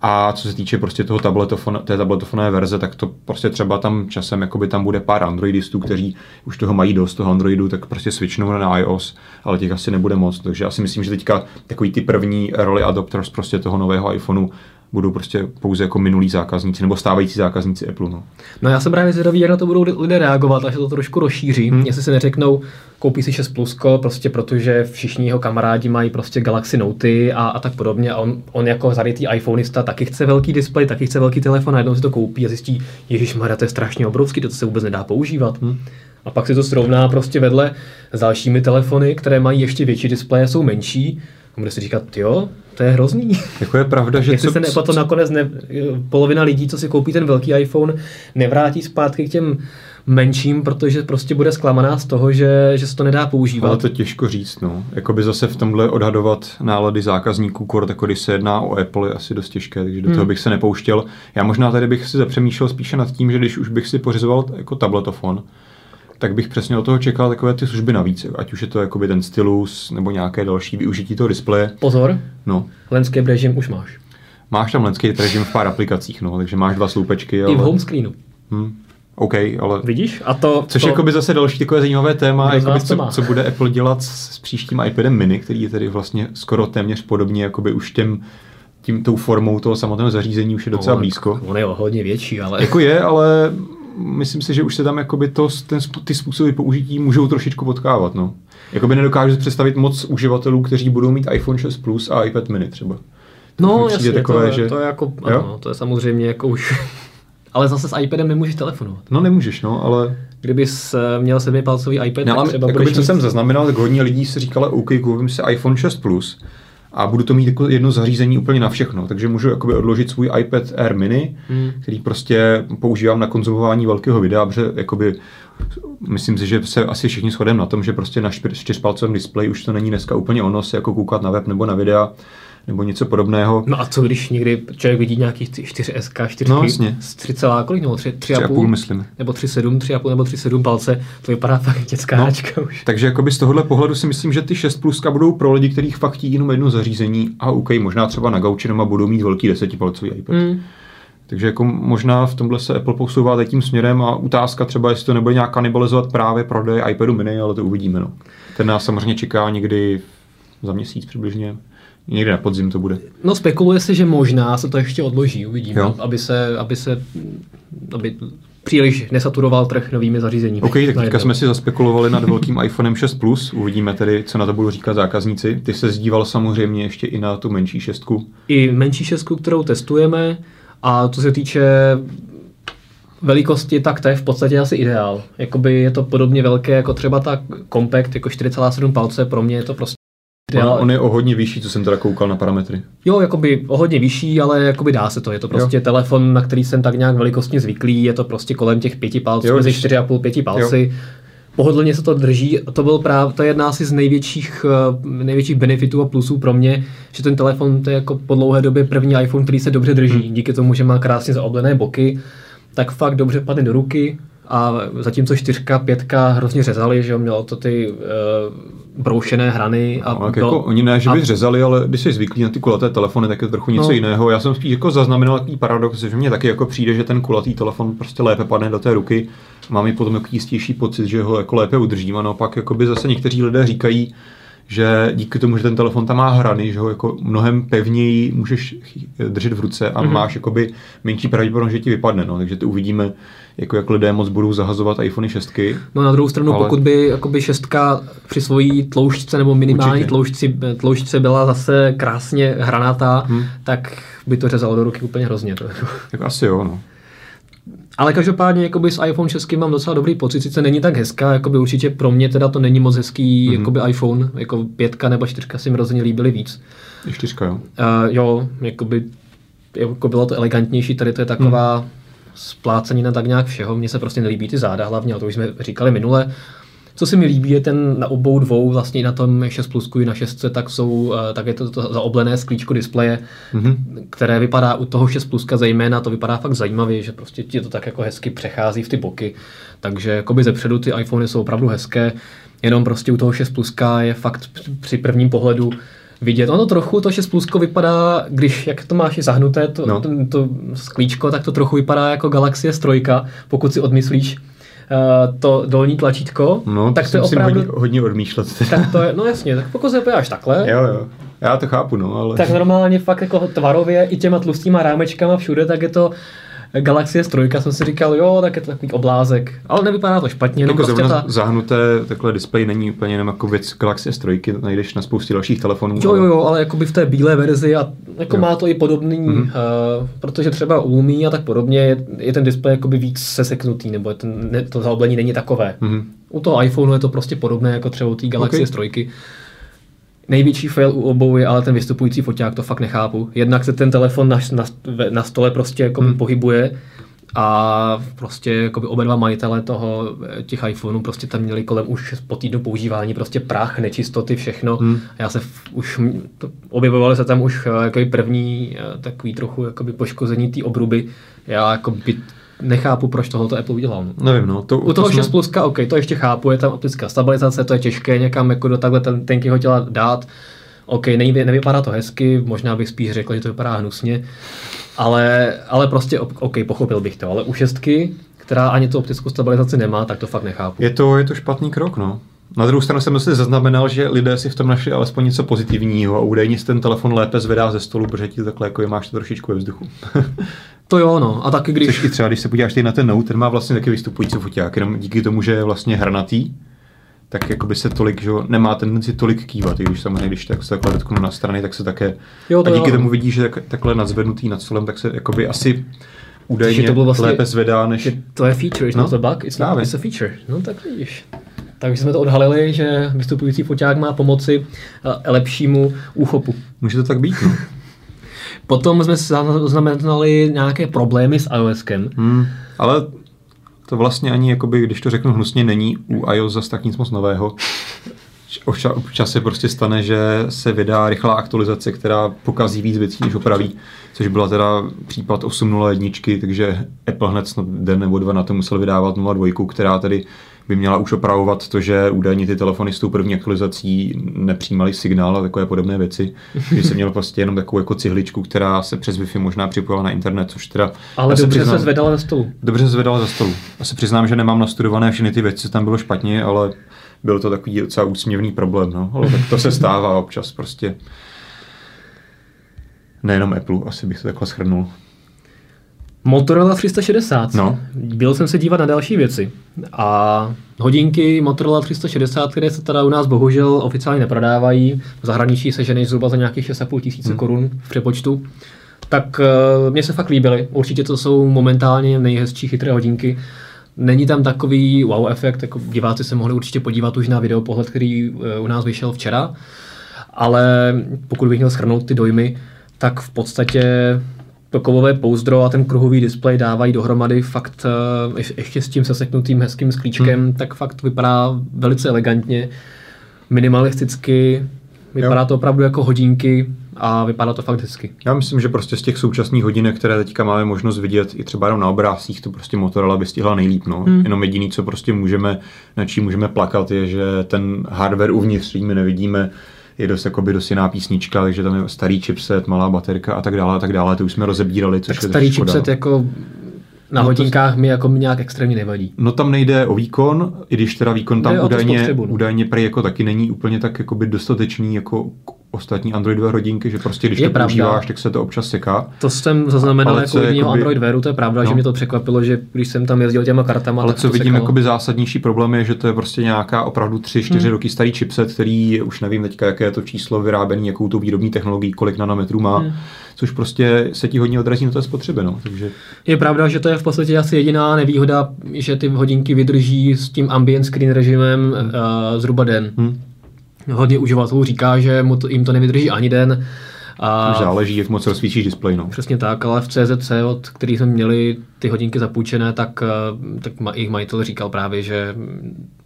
A co se týče prostě toho tabletofon, té tabletofonové verze, tak to prostě třeba tam časem jakoby tam bude pár androidistů, kteří už toho mají dost, toho Androidu, tak prostě switchnou na iOS, ale těch asi nebude moc. Takže já si myslím, že teďka takový ty první early adopters prostě toho nového iPhoneu budou prostě pouze jako minulí zákazníci nebo stávající zákazníci Apple. No, no já jsem právě zvědavý, jak na to budou lidé reagovat, až se to trošku rozšíří. Hmm. Jestli se neřeknou, koupí si 6 plusko, prostě protože všichni jeho kamarádi mají prostě Galaxy Note a, a tak podobně a on, on jako zarytý iPhoneista taky chce velký displej, taky chce velký telefon a jednou si to koupí a zjistí, Ježíš Maria, to je strašně obrovský, to se vůbec nedá používat. Hmm. A pak si to srovná prostě vedle s dalšími telefony, které mají ještě větší displeje, jsou menší bude si říkat, jo, to je hrozný. Jako je pravda, že... Jestli co, se ne, to nakonec ne, polovina lidí, co si koupí ten velký iPhone, nevrátí zpátky k těm menším, protože prostě bude zklamaná z toho, že, že se to nedá používat. Ale to těžko říct, no. Jakoby zase v tomhle odhadovat nálady zákazníků, kort, jako když se jedná o Apple, je asi dost těžké, takže do hmm. toho bych se nepouštěl. Já možná tady bych si zapřemýšlel spíše nad tím, že když už bych si pořizoval jako tabletofon, tak bych přesně od toho čekal takové ty služby navíc, ať už je to jakoby ten stylus nebo nějaké další využití toho displeje. Pozor, no. landscape režim už máš. Máš tam landscape režim v pár aplikacích, no, takže máš dva sloupečky. Ale... I v home screenu. Hmm. OK, ale... Vidíš? A to, Což to... jako by zase další takové zajímavé téma, jakoby, co, co, bude Apple dělat s, s příštím iPadem mini, který je tedy vlastně skoro téměř podobně jakoby už těm tím, tou formou toho samotného zařízení už je docela blízko. On je hodně větší, ale... Jako je, ale myslím si, že už se tam jakoby to, ten, ty způsoby použití můžou trošičku potkávat. No. Jakoby nedokážu představit moc uživatelů, kteří budou mít iPhone 6 Plus a iPad mini třeba. No, jasně, takové, to, že... to je jako, ano, to je samozřejmě jako už... ale zase s iPadem nemůžeš telefonovat. No nemůžeš, no, ale... Kdybys eh, měl sedmipalcový iPad, no, tak třeba jakoby, co mít... jsem zaznamenal, tak hodně lidí si říkalo, OK, koupím si iPhone 6 Plus a budu to mít jako jedno zařízení úplně na všechno. Takže můžu jakoby odložit svůj iPad Air mini, hmm. který prostě používám na konzumování velkého videa, protože jakoby myslím si, že se asi všichni shodeme na tom, že prostě na čtyřpalcovém displeji už to není dneska úplně ono se jako koukat na web nebo na videa nebo něco podobného. No a co když někdy člověk vidí nějakých 4SK, 4 no, vlastně. 3, kolik, nebo 3, 3, 3,5 myslím. Nebo 3,7, 3,5 nebo 3,7 palce, to vypadá fakt dětská no, háčka už. Takže jakoby z tohohle pohledu si myslím, že ty 6 pluska budou pro lidi, kteří fakt chtějí jenom jedno zařízení a OK, možná třeba na gauči doma budou mít velký 10 palcový iPad. Mm. Takže jako možná v tomhle se Apple posouvá tím směrem a otázka třeba, jestli to nebude nějak kanibalizovat právě prodej iPadu mini, ale to uvidíme. No. Ten nás samozřejmě čeká někdy za měsíc přibližně. Někde na podzim to bude. No spekuluje se, že možná se to ještě odloží, uvidíme, jo. aby se, aby se aby příliš nesaturoval trh novými zařízeními. OK, tak teďka jsme si zaspekulovali nad velkým iPhonem 6 Plus. Uvidíme tedy, co na to budou říkat zákazníci. Ty se zdíval samozřejmě ještě i na tu menší šestku. I menší šestku, kterou testujeme. A co se týče velikosti, tak to je v podstatě asi ideál. Jakoby je to podobně velké jako třeba ta Compact, jako 4,7 palce, pro mě je to prostě On, on je o hodně vyšší, co jsem teda koukal na parametry. Jo, jakoby o hodně vyšší, ale jakoby dá se to. Je to prostě jo. telefon, na který jsem tak nějak velikostně zvyklý, je to prostě kolem těch pěti palců, jo, mezi 4,5 pěti palci. Jo. Pohodlně se to drží. To byl právě, to je jedna asi z největších, eh, největších benefitů a plusů pro mě, že ten telefon to je jako po dlouhé době první iPhone, který se dobře drží. Hmm. Díky tomu, že má krásně zaoblené boky, tak fakt dobře padne do ruky a zatímco čtyřka, pětka hrozně řezali, že jo, mělo to ty uh, broušené hrany. A no, tak jako, oni ne, že by a... řezali, ale když jsi zvyklý na ty kulaté telefony, tak je to trochu něco no. jiného. Já jsem spíš jako zaznamenal takový paradox, že mně taky jako přijde, že ten kulatý telefon prostě lépe padne do té ruky. Mám i potom jaký jistější pocit, že ho jako lépe udržím. A naopak by zase někteří lidé říkají, že díky tomu, že ten telefon tam má hrany, že ho jako mnohem pevněji můžeš držet v ruce a mm-hmm. máš jakoby menší pravděpodobnost, že ti vypadne. No. Takže to uvidíme, jako jak lidé moc budou zahazovat iPhone 6. No na druhou stranu, ale... pokud by jakoby šestka při svojí tloušťce nebo minimální tloušťci, tloušťce byla zase krásně hranatá, hmm. tak by to řezalo do ruky úplně hrozně. To. Tak asi jo, no. Ale každopádně jakoby s iPhone 6 mám docela dobrý pocit, sice není tak hezká, jakoby určitě pro mě teda to není moc hezký mm-hmm. jakoby iPhone, jako pětka nebo čtyřka si mi rozhodně líbily víc. I čtyřka, jo? Uh, jo, jakoby jako bylo to elegantnější, tady to je taková mm. splácenina tak nějak všeho, mně se prostě nelíbí ty záda hlavně, ale to už jsme říkali minule, co se mi líbí, je ten na obou dvou, vlastně na tom 6 plusku i na 6, tak jsou, eh, tak je to, to zaoblené sklíčko displeje, mm-hmm. které vypadá u toho 6 pluska zejména, to vypadá fakt zajímavě, že prostě ti to tak jako hezky přechází v ty boky. Takže jakoby ze předu ty iPhony jsou opravdu hezké, jenom prostě u toho 6 pluska je fakt při prvním pohledu vidět. Ono trochu, to 6 plusko vypadá, když, jak to máš zahnuté, to, no. to, to sklíčko, tak to trochu vypadá jako Galaxie S3, pokud si odmyslíš to dolní tlačítko, no, tak to je opravdu... Hodně, hodně odmýšlet. Tak to je, no jasně, tak pokud se pojáš takhle, jo, jo. Já to chápu, no, ale... Tak normálně fakt jako tvarově i těma tlustýma rámečkama všude, tak je to Galaxie S3 jsem si říkal, jo, tak je to takový oblázek, ale nevypadá to špatně. Jako prostě ta... zahnuté takhle displej není úplně jenom jako věc Galaxie S3, najdeš na spoustě dalších telefonů. Jo, jo, jo, ale jako by v té bílé verzi a jako jo. má to i podobný, mm-hmm. uh, protože třeba u Lumí a tak podobně je, je ten displej jakoby víc seseknutý, nebo ten, ne, to zaoblení není takové. Mm-hmm. U toho iPhoneu je to prostě podobné jako třeba u té Galaxie okay. S3. Největší fail u obou je ale ten vystupující foťák, to fakt nechápu. Jednak se ten telefon na, na, na stole prostě jako hmm. pohybuje a prostě jako by oba dva majitele toho, těch iPhoneů prostě tam měli kolem už po týdnu používání prostě prach, nečistoty, všechno. Hmm. A já se v, už, objevovaly se tam už jako první eh, takový trochu jakoby poškození té obruby. Já jako by nechápu, proč tohoto Apple udělal. Nevím, no. To, U toho to 6 jsme... pluska, OK, to ještě chápu, je tam optická stabilizace, to je těžké někam jako do takhle ten, tenkého těla dát. OK, nevy, nevypadá to hezky, možná bych spíš řekl, že to vypadá hnusně, ale, ale prostě OK, pochopil bych to, ale u šestky, která ani tu optickou stabilizaci nemá, tak to fakt nechápu. Je to, je to špatný krok, no. Na druhou stranu jsem si zaznamenal, že lidé si v tom našli alespoň něco pozitivního a údajně si ten telefon lépe zvedá ze stolu, protože ti takhle jako je máš to trošičku ve vzduchu. To jo, no. A taky když... Což i třeba, když se podíváš na ten Note, ten má vlastně taky vystupující foťák, jenom díky tomu, že je vlastně hranatý, tak jako by se tolik, že nemá tendenci tolik kývat, i když samozřejmě, když tak se takhle dotknu na strany, tak se také, jo, to a díky jo. tomu vidíš, že tak, takhle nadzvednutý nad stolem, tak se jakoby asi údajně to bylo vlastně, lépe zvedá, než... To je feature, it's no? not a bug, it's, not, it's a feature. No tak vidíš. Takže jsme to odhalili, že vystupující foťák má pomoci eh, lepšímu úchopu. Může to tak být, no. Potom jsme zaznamenali nějaké problémy s iOSkem. Hmm, ale to vlastně ani, jakoby, když to řeknu hnusně, není u iOS zase tak nic moc nového. Občas se prostě stane, že se vydá rychlá aktualizace, která pokazí víc věcí, než opraví, což byla teda případ 8.01, takže Apple hned snad den nebo dva na to musel vydávat 0.2, která tedy by měla už opravovat to, že údajně ty telefony s tou první aktualizací nepřijímaly signál a takové podobné věci. že jsem měl prostě jenom takovou jako cihličku, která se přes Wi-Fi možná připojila na internet, což teda... Ale dobře se, přiznám, se zvedala za stolu. Dobře se zvedala za stolu. Já se přiznám, že nemám nastudované všechny ty věci, tam bylo špatně, ale byl to takový docela úsměvný problém, no. Ale tak to se stává občas prostě. Nejenom Apple, asi bych to takhle schrnul. Motorola 360. No. Byl jsem se dívat na další věci. A hodinky Motorola 360, které se teda u nás bohužel oficiálně neprodávají, v zahraničí se ženej zhruba za nějakých 6,5 tisíce hmm. korun v přepočtu, Tak uh, mně se fakt líbily. Určitě to jsou momentálně nejhezčí chytré hodinky. Není tam takový wow efekt, jako diváci se mohli určitě podívat už na video pohled, který uh, u nás vyšel včera, ale pokud bych měl schrnout ty dojmy, tak v podstatě to kovové pouzdro a ten kruhový displej dávají dohromady fakt uh, ještě s tím seseknutým hezkým sklíčkem, hmm. tak fakt vypadá velice elegantně, minimalisticky, vypadá jo. to opravdu jako hodinky a vypadá to fakt hezky. Já myslím, že prostě z těch současných hodinek, které teďka máme možnost vidět i třeba jenom na obrázcích, to prostě Motorola vystihla nejlíp. No. Hmm. Jenom jediný, co prostě můžeme, na čím můžeme plakat, je, že ten hardware uvnitř, my nevidíme, je dost, jakoby dost jiná písnička, takže tam je starý chipset, malá baterka a tak dále, a tak dále. To už jsme rozebírali, což tak je starý chipset no. jako na no hodinách to... mi jako nějak extrémně nevadí. No tam nejde o výkon, i když teda výkon tam údajně, no. údajně prý jako taky není úplně tak jakoby dostatečný jako ostatní Androidové hodinky, že prostě když je to pravda. používáš, tak se to občas seká. To jsem zaznamenal jako jedního jakoby... Android Wearu, to je pravda, no. že mě to překvapilo, že když jsem tam jezdil těma kartama, Ale co vidím jako jakoby zásadnější problém je, že to je prostě nějaká opravdu 3-4 hmm. roky starý chipset, který už nevím teďka, jaké je to číslo vyráběný, jakou tu výrobní technologii, kolik nanometrů má, hmm. což prostě se ti hodně odrazí na té spotřebě. No. Takže... Je pravda, že to je v podstatě asi jediná nevýhoda, že ty hodinky vydrží s tím ambient screen režimem hmm. uh, zhruba den. Hmm hodně uživatelů říká, že mu to, jim to nevydrží ani den. A záleží, jak moc rozsvítíš displej. No. Přesně tak, ale v CZC, od kterých jsme měli ty hodinky zapůjčené, tak, eh, tak jejich majitel říkal právě, že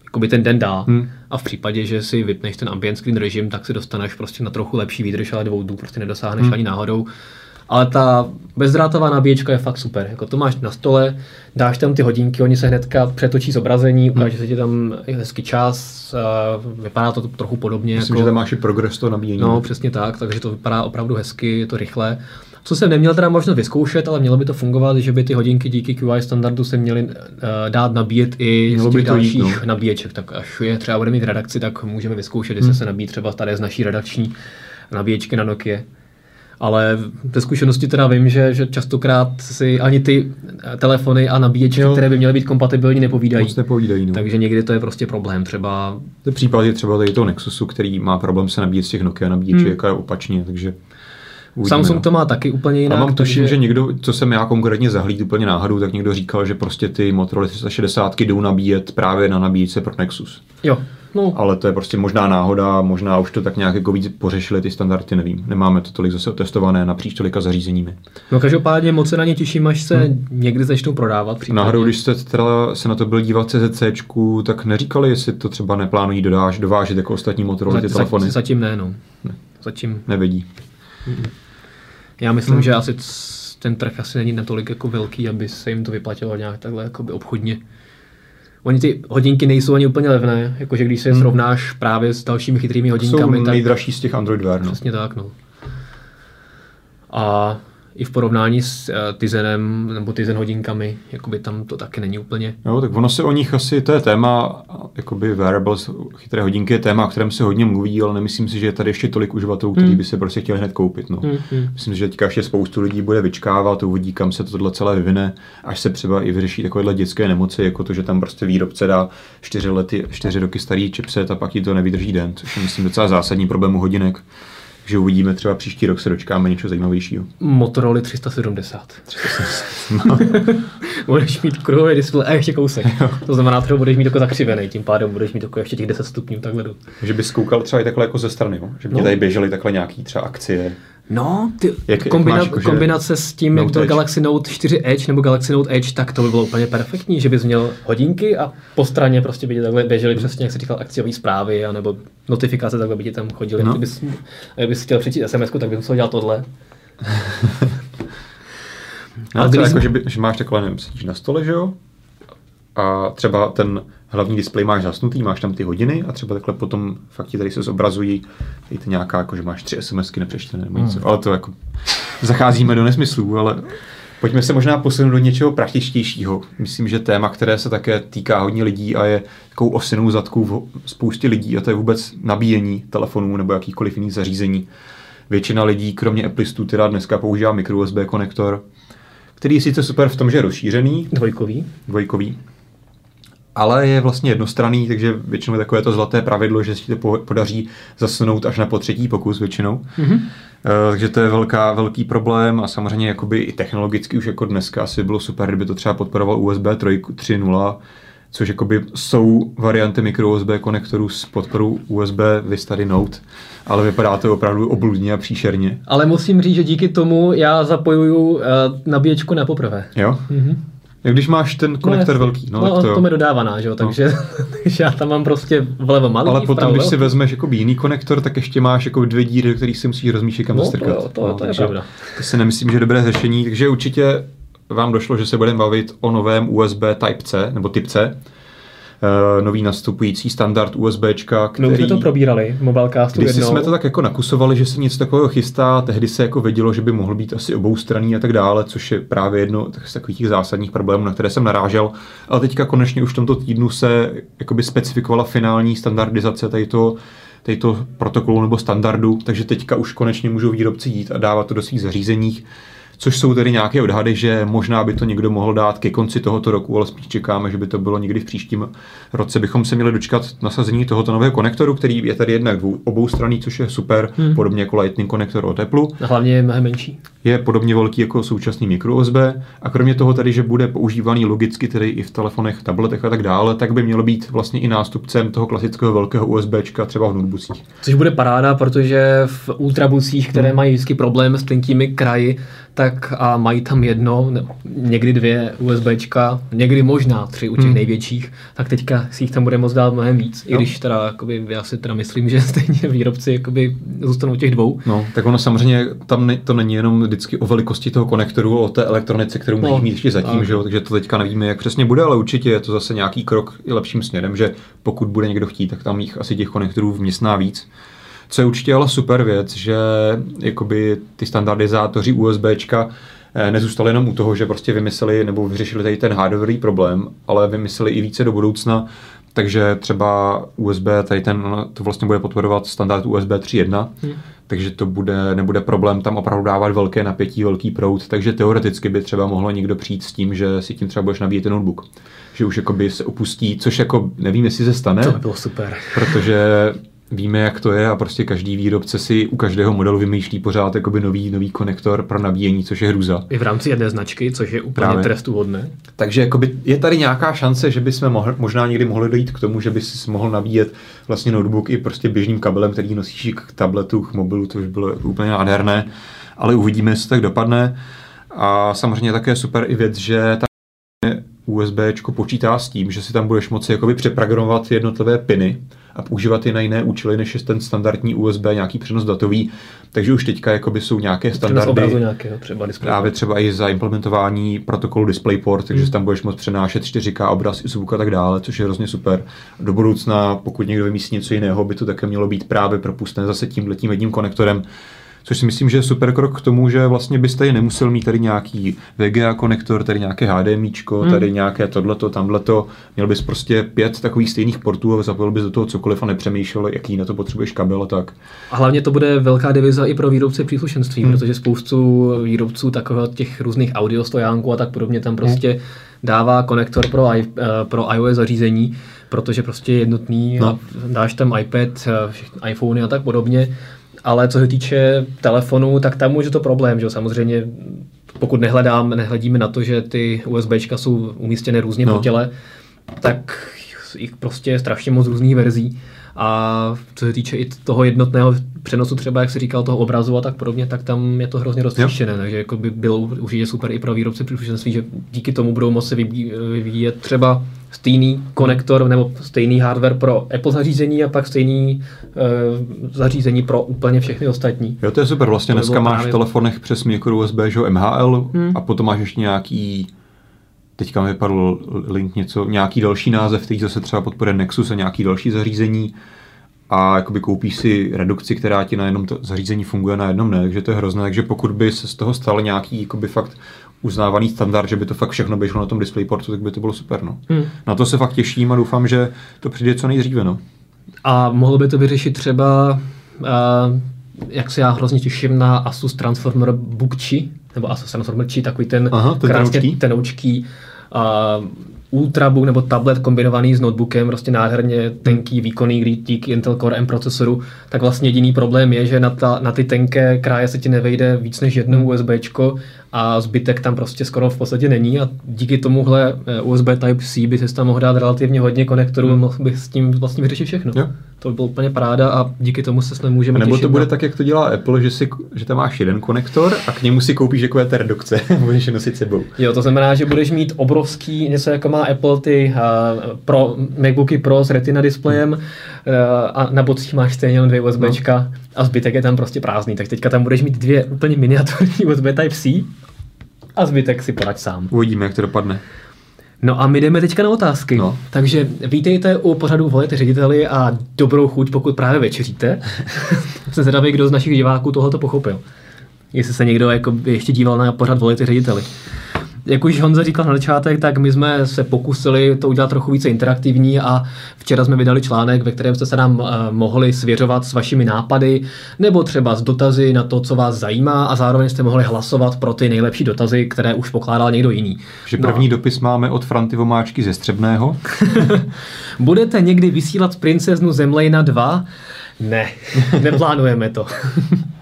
jakoby ten den dá. Hmm. A v případě, že si vypneš ten ambient screen režim, tak si dostaneš prostě na trochu lepší výdrž, ale dvou dnů prostě nedosáhneš hmm. ani náhodou. Ale ta bezdrátová nabíječka je fakt super. Jako to máš na stole, dáš tam ty hodinky, oni se hnedka přetočí zobrazení, hmm. ukáže se ti tam hezký čas, vypadá to trochu podobně. Myslím, jako... že tam máš i progres to nabíjení. No, přesně tak, takže to vypadá opravdu hezky, je to rychle. Co jsem neměl teda možnost vyzkoušet, ale mělo by to fungovat, že by ty hodinky díky QI standardu se měly uh, dát nabíjet i mělo z těch dalších jít, no. nabíječek. Tak až je třeba bude mít redakci, tak můžeme vyzkoušet, jestli hmm. se nabíjí třeba tady z naší redakční nabíječky na Nokia ale ze zkušenosti teda vím, že, že častokrát si ani ty telefony a nabíječky, jo. které by měly být kompatibilní, nepovídají. Moc nepovídají no. Takže někdy to je prostě problém. Třeba... To je případ je třeba tady toho Nexusu, který má problém se nabíjet z těch Nokia nabíječek hmm. a opačně, takže Uvidíme, Samsung no. to má taky úplně jinak. A mám tuším, takže... že někdo, co jsem já konkrétně zahlíd úplně náhodou, tak někdo říkal, že prostě ty Motorola 360 jdou nabíjet právě na nabíječce pro Nexus. Jo, No. Ale to je prostě možná náhoda, možná už to tak nějak jako víc pořešili ty standardy, nevím. Nemáme to tolik zase otestované napříč tolika zařízeními. No každopádně moc se na ně těším, až se hmm. někdy začnou prodávat. Případně. Náhodou, když jste teda se na to byl dívat CZC, tak neříkali, jestli to třeba neplánují dodáš, dovážet jako ostatní Motorola ty telefony. Zatím ne, no. Ne. Zatím. Nevidí. Hmm. Já myslím, hmm. že asi ten trh asi není natolik jako velký, aby se jim to vyplatilo nějak takhle jako obchodně. Oni ty hodinky nejsou ani úplně levné, jakože když se hmm. srovnáš právě s dalšími chytrými hodinkami. Jsou nejdražší z těch Android Wear. No. Přesně tak, no. A i v porovnání s uh, Tizenem nebo Tizen hodinkami, jakoby tam to taky není úplně. Jo, tak ono se o nich asi, to je téma, jakoby wearables, chytré hodinky je téma, o kterém se hodně mluví, ale nemyslím si, že je tady ještě tolik uživatelů, kteří hmm. by se prostě chtěli hned koupit. No. Hmm, hmm. Myslím, že teďka ještě spoustu lidí bude vyčkávat, uvidí, kam se to tohle celé vyvine, až se třeba i vyřeší takovéhle dětské nemoci, jako to, že tam prostě výrobce dá čtyři, lety, čtyři roky starý chipset a pak ti to nevydrží den, což je myslím docela zásadní problém u hodinek že uvidíme třeba příští rok se dočkáme něčeho zajímavějšího. Motorola 370. 370. No. budeš mít kruhový displej a ještě kousek. to znamená, že budeš mít jako zakřivený, tím pádem budeš mít jako ještě těch 10 stupňů takhle. Že bys koukal třeba i takhle jako ze strany, jo? že by no. tady běžely takhle nějaký třeba akcie. No, ty, jak, kombina- jak máš, kombinace s tím, jak to Edge. Galaxy Note 4 Edge nebo Galaxy Note Edge, tak to by bylo úplně perfektní, že bys měl hodinky a po straně prostě by ti takhle běžely přesně, jak se říkal, akciové zprávy, nebo notifikace, takhle by ti tam chodily. No. Kdybys, kdybys chtěl přečíst SMS, tak bys musel dělat tohle. no, a jako, že, by, že, máš takhle, nevím, sedíš na stole, že jo? A třeba ten hlavní displej máš zasnutý, máš tam ty hodiny a třeba takhle potom fakt ti tady se zobrazují i ty nějaká, jako že máš tři SMSky nepřečtené nebo něco. Hmm. Ale to jako zacházíme do nesmyslů, ale pojďme se možná posunout do něčeho praktičtějšího. Myslím, že téma, které se také týká hodně lidí a je takovou osinou zadku v spoustě lidí a to je vůbec nabíjení telefonů nebo jakýchkoliv jiných zařízení. Většina lidí, kromě Applistů, teda dneska používá micro USB konektor, který je sice super v tom, že je rozšířený. Dvojkový. Dvojkový ale je vlastně jednostranný, takže většinou je takové to zlaté pravidlo, že si to podaří zasunout až na potřetí pokus většinou. Mm-hmm. Takže to je velká, velký problém a samozřejmě jakoby i technologicky už jako dneska asi bylo super, kdyby to třeba podporoval USB 3.0, což jakoby jsou varianty micro USB konektorů s podporou USB Vistady Note, ale vypadá to opravdu obludně a příšerně. Ale musím říct, že díky tomu já zapojuju uh, nabíječku na poprvé. Jo? Mm-hmm. Jak když máš ten konektor no, velký. No, no to, to mi dodávaná, že jo, takže, no. takže já tam mám prostě vlevo malý, Ale potom, když si vezmeš jako jiný konektor, tak ještě máš jako dvě díry, do kterých si musíš rozmíšit kam no, strkat. To, to, no, to je pravda. To si nemyslím, že je dobré řešení, takže určitě vám došlo, že se budeme bavit o novém USB Type-C, nebo Typ C, uh, nový nastupující standard USB, který... My jsme to probírali v Mobilecastu Když jsme to tak jako nakusovali, že se něco takového chystá, tehdy se jako vědělo, že by mohl být asi oboustranný a tak dále, což je právě jedno z takových těch zásadních problémů, na které jsem narážel. Ale teďka konečně už v tomto týdnu se jakoby specifikovala finální standardizace tady této protokolu nebo standardu, takže teďka už konečně můžou výrobci jít a dávat to do svých zařízeních což jsou tedy nějaké odhady, že možná by to někdo mohl dát ke konci tohoto roku, ale spíš čekáme, že by to bylo někdy v příštím roce. Bychom se měli dočkat nasazení tohoto nového konektoru, který je tady jednak dvou, obou straný, což je super, hmm. podobně jako Lightning konektor od Apple. A hlavně je mnohem menší. Je podobně velký jako současný micro USB a kromě toho tady, že bude používaný logicky tedy i v telefonech, tabletech a tak dále, tak by mělo být vlastně i nástupcem toho klasického velkého USB třeba v notebookích. Což bude paráda, protože v ultrabucích, které hmm. mají vždycky problém s tenkými kraji, tak a mají tam jedno, někdy dvě USBčka, někdy možná tři u těch hmm. největších, tak teďka si jich tam bude moc dát mnohem víc, jo. i když teda jakoby, já si teda myslím, že stejně výrobci jakoby zůstanou těch dvou. No, tak ono samozřejmě tam ne, to není jenom vždycky o velikosti toho konektoru, o té elektronice, kterou no, mít ještě zatím, že jo? takže to teďka nevíme, jak přesně bude, ale určitě je to zase nějaký krok i lepším směrem, že pokud bude někdo chtít, tak tam jich asi těch konektorů vměstná víc. Co je určitě ale super věc, že jakoby ty standardizátoři USBčka eh, nezůstali jenom u toho, že prostě vymysleli nebo vyřešili tady ten hardwareový problém, ale vymysleli i více do budoucna, takže třeba USB, tady ten, to vlastně bude podporovat standard USB 3.1, hmm. takže to bude, nebude problém tam opravdu dávat velké napětí, velký proud, takže teoreticky by třeba mohlo někdo přijít s tím, že si tím třeba budeš nabíjet ten notebook. Že už jakoby se opustí, což jako nevím, jestli se stane. To by bylo super. Protože víme, jak to je a prostě každý výrobce si u každého modelu vymýšlí pořád jakoby nový, nový konektor pro nabíjení, což je hruza. I v rámci jedné značky, což je úplně Právě. trestuhodné. Takže jakoby je tady nějaká šance, že bychom mohli, možná někdy mohli dojít k tomu, že by si mohl nabíjet vlastně notebook i prostě běžným kabelem, který nosíš k tabletu, k mobilu, to už bylo úplně nádherné, ale uvidíme, jestli tak dopadne. A samozřejmě také super i věc, že ta USB počítá s tím, že si tam budeš moci jakoby přeprogramovat jednotlivé piny, a používat je na jiné účely, než je ten standardní USB, nějaký přenos datový. Takže už teďka jakoby jsou nějaké standardy. nějakého třeba Právě třeba i za implementování protokolu DisplayPort, takže hmm. tam budeš moct přenášet 4K obraz i zvuk a tak dále, což je hrozně super. Do budoucna, pokud někdo vymyslí něco jiného, by to také mělo být právě propustné zase tímhletím jedním konektorem což si myslím, že je super krok k tomu, že vlastně byste je nemusel mít tady nějaký VGA konektor, tady nějaké HDMI, hmm. tady nějaké tohleto, tamhleto. Měl bys prostě pět takových stejných portů a zapojil bys do toho cokoliv a nepřemýšlel, jaký na to potřebuješ kabel a tak. A hlavně to bude velká diviza i pro výrobce příslušenství, hmm. protože spoustu výrobců takového těch různých audio stojánků a tak podobně tam prostě hmm. dává konektor pro, i, eh, pro iOS zařízení, protože prostě je jednotný no. a dáš tam iPad, eh, iPhony a tak podobně ale co se týče telefonu, tak tam už je to problém, že samozřejmě pokud nehledám, nehledíme na to, že ty USBčka jsou umístěny různě no. po těle, tak jich prostě je strašně moc různých verzí. A co se týče i toho jednotného přenosu, třeba jak se říkal, toho obrazu a tak podobně, tak tam je to hrozně roztříštěné. Takže jako by bylo určitě super i pro výrobce příslušenství, že díky tomu budou moci vyvíjet třeba stejný konektor nebo stejný hardware pro Apple zařízení a pak stejný uh, zařízení pro úplně všechny ostatní. Jo, to je super. Vlastně to dneska máš právě... v telefonech přes micro USB, že MHL hmm. a potom máš ještě nějaký teďka mi vypadl link něco, nějaký další název, který zase třeba podporuje Nexus a nějaký další zařízení a jakoby koupíš si redukci, která ti na jednom to zařízení funguje, na jednom ne, takže to je hrozné. Takže pokud by se z toho stal nějaký jakoby fakt uznávaný standard, že by to fakt všechno běželo na tom DisplayPortu, tak by to bylo super. No. Hmm. Na to se fakt těším a doufám, že to přijde co nejdříve. No. A mohlo by to vyřešit třeba, uh, jak se já hrozně těším na Asus Transformer Book Chi, nebo Asus Transformer Chi, takový ten, Aha, ten krásně tenoučký, uh, ultrabook nebo tablet kombinovaný s notebookem, prostě nádherně tenký, výkonný, kdy díky Intel Core M procesoru, tak vlastně jediný problém je, že na, ta, na ty tenké kraje se ti nevejde víc než jedno USBčko a zbytek tam prostě skoro v podstatě není a díky tomuhle eh, USB Type-C by se tam mohl dát relativně hodně konektorů hmm. mohl bych s tím vlastně vyřešit všechno. Jo. To by bylo úplně paráda a díky tomu se s můžeme Nebo těšit to bude na... tak, jak to dělá Apple, že, si, že tam máš jeden konektor a k němu si koupíš takové té redukce, budeš je nosit sebou. Jo, to znamená, že budeš mít obrovský, něco jako má Apple, ty uh, pro, MacBooky Pro s Retina displejem uh, a na bocích máš stejně jenom dvě USBčka no. a zbytek je tam prostě prázdný. Tak teďka tam budeš mít dvě úplně miniaturní USB Type-C a zbytek si poraď sám. Uvidíme, jak to dopadne. No a my jdeme teďka na otázky. No. Takže vítejte u pořadu Volejte řediteli a dobrou chuť, pokud právě večeříte. Jsem zvědavý, kdo z našich diváků tohoto pochopil. Jestli se někdo jako ještě díval na pořad Volejte řediteli. Jak už Honza říkal na začátek, tak my jsme se pokusili to udělat trochu více interaktivní a včera jsme vydali článek, ve kterém jste se nám uh, mohli svěřovat s vašimi nápady nebo třeba s dotazy na to, co vás zajímá a zároveň jste mohli hlasovat pro ty nejlepší dotazy, které už pokládal někdo jiný. Že první no. dopis máme od Franty Vomáčky ze Střebného. Budete někdy vysílat princeznu Zemlejna 2? Ne, neplánujeme to.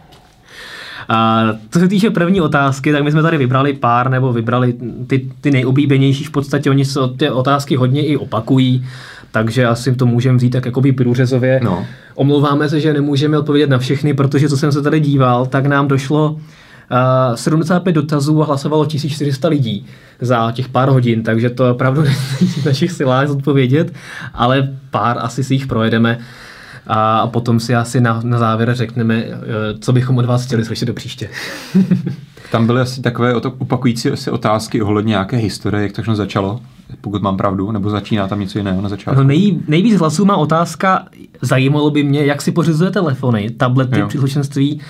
A co se týče první otázky, tak my jsme tady vybrali pár, nebo vybrali ty, ty nejoblíbenější, v podstatě oni se ty otázky hodně i opakují, takže asi to můžeme vzít tak jakoby průřezově. No. Omlouváme se, že nemůžeme odpovědět na všechny, protože co jsem se tady díval, tak nám došlo uh, 75 dotazů a hlasovalo 1400 lidí za těch pár hodin, takže to opravdu není v našich silách odpovědět, ale pár asi si jich projedeme a potom si asi na, na závěr řekneme, eh, co bychom od vás chtěli slyšet do příště. Tam byly asi takové opakující se otázky ohledně nějaké historie, jak to všechno začalo, pokud mám pravdu, nebo začíná tam něco jiného na začátku? No nej, nejvíc hlasů má otázka, zajímalo by mě, jak si pořizuje telefony, tablety, jo. příslušenství,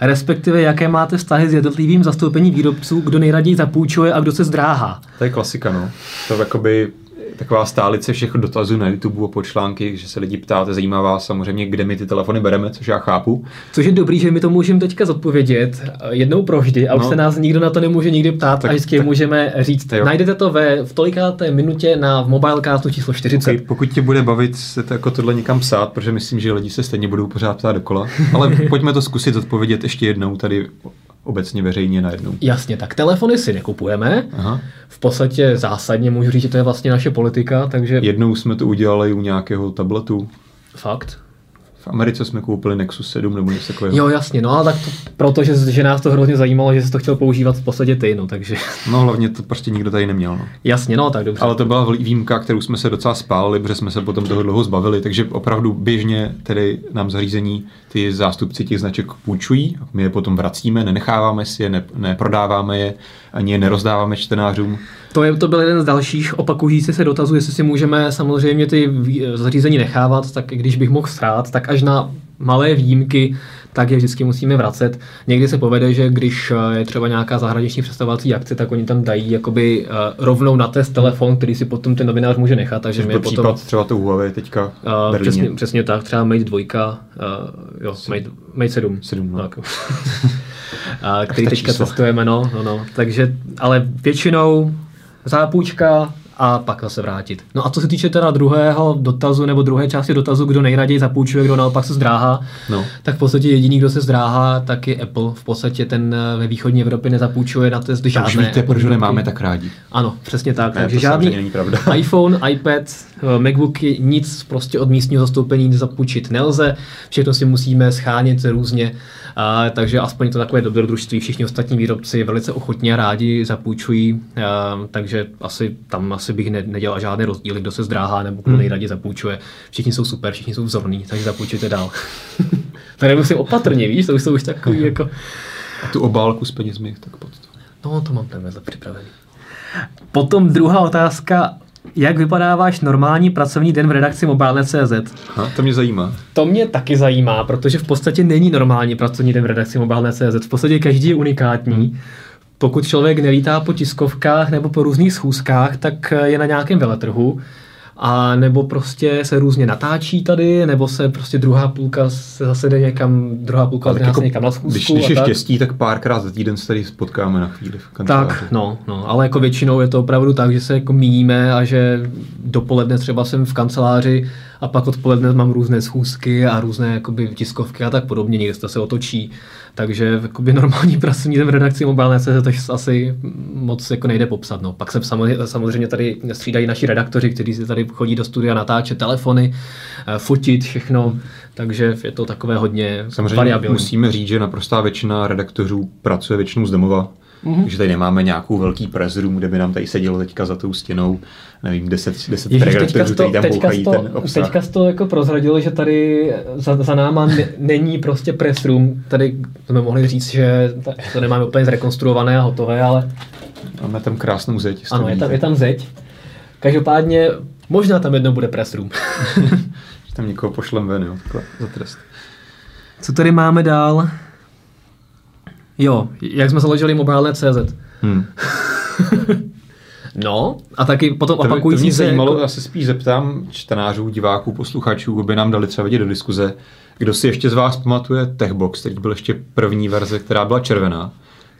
respektive jaké máte vztahy s jednotlivým zastoupením výrobců, kdo nejraději zapůjčuje a kdo se zdráhá. To je klasika, no. To jakoby taková stálice všech dotazů na YouTube a po články, že se lidi ptáte, zajímá vás samozřejmě, kde my ty telefony bereme, což já chápu. Což je dobrý, že my to můžeme teďka zodpovědět jednou provždy a už no, se nás nikdo na to nemůže nikdy ptát tak, a vždycky tak, můžeme říct. Jo. Najdete to ve v tolikáté minutě na v Mobilecastu číslo 40. Okay, pokud tě bude bavit se to jako tohle někam psát, protože myslím, že lidi se stejně budou pořád ptát dokola, ale pojďme to zkusit odpovědět ještě jednou tady obecně veřejně najednou. Jasně, tak telefony si nekupujeme. Aha. V podstatě zásadně můžu říct, že to je vlastně naše politika, takže... Jednou jsme to udělali u nějakého tabletu. Fakt? V Americe jsme koupili Nexus 7 nebo něco takového. Jo, jasně, no ale tak to, protože že nás to hrozně zajímalo, že jsi to chtěl používat v podstatě ty, no takže. No hlavně to prostě nikdo tady neměl. No. Jasně, no tak dobře. Ale to byla výjimka, kterou jsme se docela spálili, protože jsme se potom toho dlouho zbavili, takže opravdu běžně tedy nám zařízení ty zástupci těch značek půjčují, my je potom vracíme, nenecháváme si je, ne, neprodáváme je, ani je nerozdáváme čtenářům. To, je, to byl jeden z dalších opakující se dotazů, jestli si můžeme samozřejmě ty zařízení nechávat, tak když bych mohl strát, tak až na malé výjimky, tak je vždycky musíme vracet. Někdy se povede, že když eh, je třeba nějaká zahraniční představovací akce, tak oni tam dají jakoby uh, rovnou na test telefon, který si potom ten novinář může nechat. Takže my potom, případ třeba to Huawei teďka uh, přesně, přesně, tak, třeba Mate 2, uh, jo, Mate, Mate 7. 7 no. tak. a, který teďka číslo. testujeme, no, no, no. Takže, ale většinou zápůjčka a pak zase vrátit. No a co se týče teda druhého dotazu nebo druhé části dotazu, kdo nejraději zapůjčuje, kdo naopak se zdráhá, no. tak v podstatě jediný, kdo se zdráhá, tak je Apple. V podstatě ten eh, ve východní Evropě nezapůjčuje na test žádné. Už víte, proč nemáme tak rádi. Ano, přesně tak. Ne, takže žádný není pravda. iPhone, iPad, eh, MacBooky, nic prostě od místního zastoupení zapůjčit nelze. Všechno si musíme schánět různě a, takže aspoň to takové dobrodružství. Všichni ostatní výrobci velice ochotně rádi zapůjčují, a, takže asi tam asi bych ne, nedělal žádný rozdíl, kdo se zdráhá nebo kdo hmm. nejraději zapůjčuje. Všichni jsou super, všichni jsou vzorní, takže zapůjčujte dál. Tady musím opatrně, víš, to už jsou už takový jako... A tu obálku s penězmi, tak pod to. No, to mám tam připravený. Potom druhá otázka jak vypadá váš normální pracovní den v redakci Mobile.cz? To mě zajímá. To mě taky zajímá, protože v podstatě není normální pracovní den v redakci Mobile.cz. V podstatě každý je unikátní. Pokud člověk nelítá po tiskovkách nebo po různých schůzkách, tak je na nějakém veletrhu. a nebo prostě se různě natáčí tady, nebo se prostě druhá půlka se zase jde někam, druhá půlka Ale se jako, někam na schůzku. Když, když je tak. štěstí, tak párkrát za týden se tady spotkáme na chvíli v kanceláři. Tak, no, no, ale jako většinou je to opravdu tak, že se jako míníme a že dopoledne třeba jsem v kanceláři a pak odpoledne mám různé schůzky a různé jakoby tiskovky a tak podobně, někde se otočí. Takže jakoby normální pracovní den v redakci mobilné CZ to asi moc jako nejde popsat. No. Pak se samozřejmě, tady střídají naši redaktoři, kteří si tady chodí do studia natáčet telefony, eh, fotit všechno, takže je to takové hodně Samozřejmě variabilní. musíme říct, že naprostá většina redaktorů pracuje většinou z domova. Mhm. Mm-hmm. Takže tady nemáme nějakou velký press room, kde by nám tady sedělo teďka za tou stěnou, nevím, 10, 10 Ježiš, teďka to, tam teďka to, ten obsah. teďka jsi to jako prozradil, že tady za, za náma ne, není prostě press room. Tady jsme mohli říct, že to nemáme úplně zrekonstruované a hotové, ale Máme tam krásnou zeď. ano, je tam, je tam zeď. Každopádně možná tam jednou bude press room. Že tam někoho pošlem ven, jo, takhle, za trest. Co tady máme dál? Jo, jak jsme založili mobilné.cz. Hmm. No, a taky potom To, by- to mě se... zajímalo, jako- já se spíš zeptám čtenářů, diváků, posluchačů, aby nám dali třeba vědět do diskuze, kdo si ještě z vás pamatuje Techbox, který byl ještě první verze, která byla červená,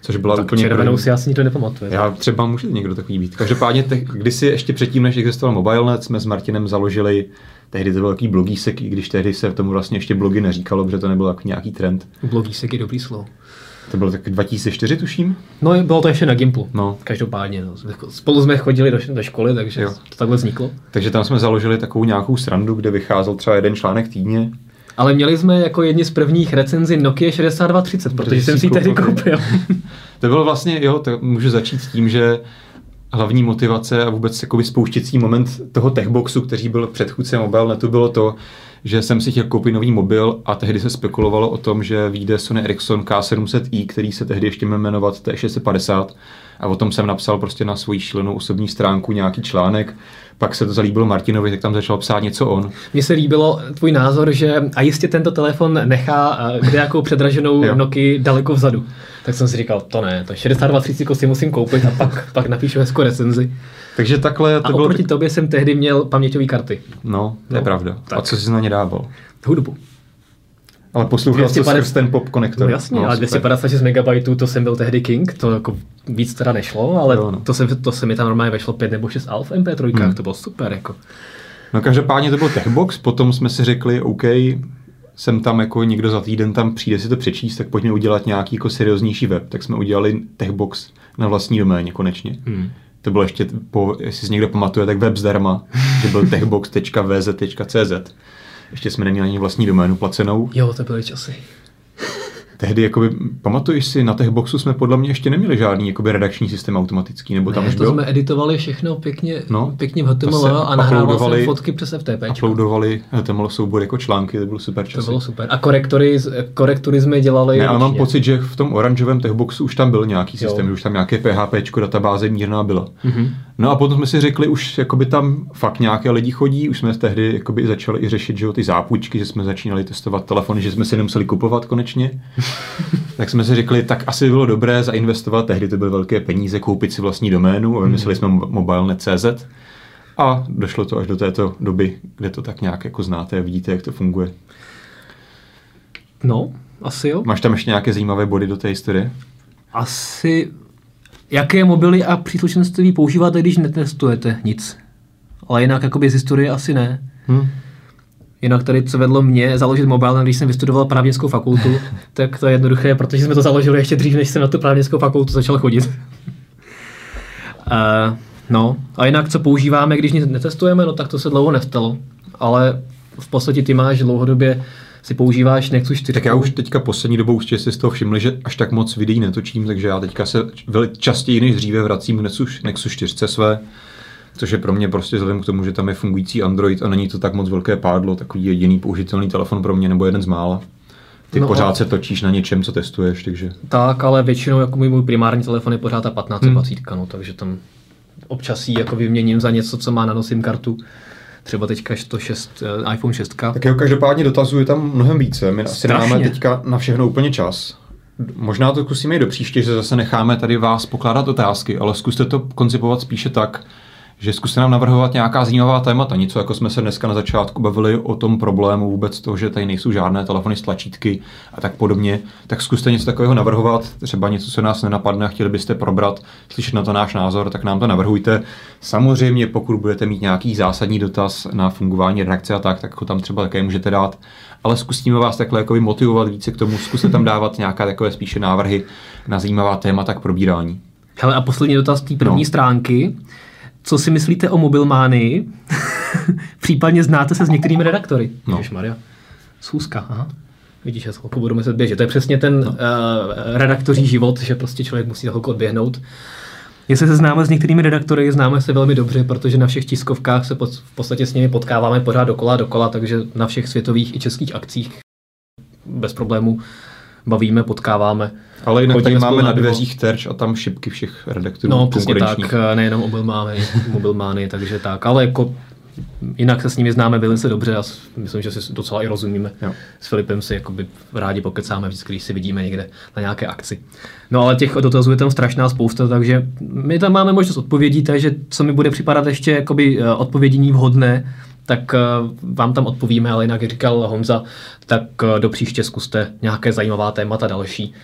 což byla tak úplně červenou první. si asi nikdo nepamatuje. Já třeba může někdo takový být. Každopádně te, kdysi ještě předtím, než existoval MobileNet, jsme s Martinem založili tehdy to byl velký blogísek, i když tehdy se tomu vlastně ještě blogy neříkalo, protože to nebyl jako nějaký trend. Blogísek je dobrý slovo. To bylo tak 2004, tuším. No, bylo to ještě na Gimplu. No. Každopádně. No. Spolu jsme chodili do, do školy, takže Jo. to takhle vzniklo. Takže tam jsme založili takovou nějakou srandu, kde vycházel třeba jeden článek týdně. Ale měli jsme jako jedni z prvních recenzí Nokia 6230, protože Protože jsem si ji tehdy koupil. koupil. To bylo vlastně, jo, to můžu začít s tím, že hlavní motivace a vůbec jakoby spouštěcí moment toho Techboxu, který byl předchůdce mobilnetu, bylo to, že jsem si chtěl koupit nový mobil a tehdy se spekulovalo o tom, že vyjde Sony Ericsson K700i, který se tehdy ještě jmenovat T650 a o tom jsem napsal prostě na svoji šílenou osobní stránku nějaký článek, pak se to zalíbilo Martinovi, tak tam začal psát něco on. Mně se líbilo tvůj názor, že a jistě tento telefon nechá eh, kde jakou předraženou. Nokia daleko vzadu. Tak jsem si říkal, to ne, to 6230 si musím koupit a pak, pak napíšu hezkou recenzi. Takže takhle to A bylo... oproti tobě jsem tehdy měl paměťové karty. No, to je No, pravda. tak. A co jsi na ně dával? Hudbu. Ale poslouchal jsi 250 skrz ten pop konektor. No jasně, no, ale super. 256 MB, to jsem byl tehdy king, to jako víc teda nešlo, ale Jo, no. to, se, to se mi tam normálně vešlo 5 nebo 6 alf MP3, Hmm. to bylo super jako. No každopádně to byl Techbox, potom jsme si řekli, OK, jsem tam jako někdo za týden tam přijde si to přečíst, tak pojďme udělat nějaký jako serióznější web. Tak jsme udělali Techbox na vlastní doméně konečně. Hmm. To bylo ještě, po, jestli si někdo pamatuje, tak web zdarma, že byl techbox.vz.cz. Ještě jsme neměli ani vlastní doménu placenou. Jo, to byly časy. Tehdy, jakoby, pamatuješ si, na Techboxu jsme podle mě ještě neměli žádný jakoby, redakční systém automatický, nebo tam ne, už to byl? jsme editovali všechno pěkně, No, pěkně v to HTML a nahrával jsem uploadovali- fotky přes FTP. uploadovali HTML soubor jako články, to bylo super To časy. bylo super. A korektory, korektory jsme dělali Ne, ale mám pocit, že v tom oranžovém techboxu už tam byl nějaký Jo. systém, že už tam nějaké PHP databáze mírná byla. Mhm. No a potom jsme si řekli, už jakoby tam fakt nějaké lidi chodí, už jsme tehdy jakoby začali i řešit že jo, ty zápůjčky, že jsme začínali testovat telefony, že jsme si nemuseli kupovat konečně. tak jsme si řekli, tak asi by bylo dobré zainvestovat, tehdy to byly velké peníze, koupit si vlastní doménu a vymysleli jsme mobilnet.cz a došlo to až do této doby, kde to tak nějak jako znáte a vidíte, jak to funguje. No, asi jo. Máš tam ještě nějaké zajímavé body do té historie? Asi... Jaké mobily a příslušenství používáte, když netestujete? Nic. Ale jinak jakoby z historie asi ne. Hm. Jinak tady, co vedlo mě založit mobil, když jsem vystudoval právnickou fakultu, tak to je jednoduché, protože jsme to založili ještě dřív, než jsem na tu právnickou fakultu začal chodit. uh, no, a jinak, co používáme, když nic netestujeme, no tak to se dlouho nestalo. Ale v podstatě ty máš dlouhodobě, si používáš Nexus 4. Tak já už teďka poslední dobou určitě si z toho všimli, že až tak moc videí netočím, takže já teďka se veli- častěji než dříve vracím k Nexus, Nexus 4 své, což je pro mě prostě vzhledem k tomu, že tam je fungující Android a není to tak moc velké pádlo, takový jediný použitelný telefon pro mě, nebo jeden z mála. Ty No a- pořád se točíš na něčem, co testuješ, takže Tak, ale většinou jako můj, můj primární telefon je pořád ta 1520, hmm. no, takže tam občas ji jako vyměním za něco, co má nano SIM kartu. Třeba teďka 106, eh, iPhone 6. Tak jo, každopádně dotazů je tam mnohem více. My asi Strašně. nemáme teďka na všechno úplně čas. Možná to zkusíme i do příště, že zase necháme tady vás pokládat otázky, ale zkuste to koncipovat spíše tak, že zkuste nám navrhovat nějaká zajímavá témata, něco jako jsme se dneska na začátku bavili o tom problému vůbec toho, že tady nejsou žádné telefony s tlačítky a tak podobně, tak zkuste něco takového navrhovat, třeba něco, co nás nenapadne a chtěli byste probrat, slyšet na to náš názor, tak nám to navrhujte. Samozřejmě, pokud budete mít nějaký zásadní dotaz na fungování redakce a tak, tak ho tam třeba také můžete dát ale zkusíme vás takhle jako motivovat více k tomu, zkuste tam dávat nějaká takové spíše návrhy na zajímavá témata k probírání. Hele, a poslední dotaz té první no. stránky. Co si myslíte o mobilmánii? Případně znáte se s některými redaktory. No. Maria. Schůzka, aha. Vidíš, já chvilku budu muset běžet. To je přesně ten no. uh, redaktoří život, že prostě člověk musí chvilku odběhnout. Jestli se známe s některými redaktory, známe se velmi dobře, protože na všech tiskovkách se pod, v podstatě s nimi potkáváme pořád dokola dokola, takže na všech světových i českých akcích bez problémů bavíme, potkáváme. Ale jinak tady máme na dveřích terč a tam šipky všech redaktorů. No, přesně tak, nejenom mobilmány, mobilmány, takže tak. Ale jako jinak se s nimi známe velice dobře a myslím, že si docela i rozumíme. Jo. S Filipem si jakoby rádi pokecáme vždycky, když si vidíme někde na nějaké akci. No ale těch dotazů je tam strašná spousta, takže my tam máme možnost odpovědí, takže co mi bude připadat ještě jakoby eh, odpovědění vhodné, tak eh, vám tam odpovíme, ale jinak, jak říkal Honza, tak eh, do příště zkuste nějaké zajímavá témata další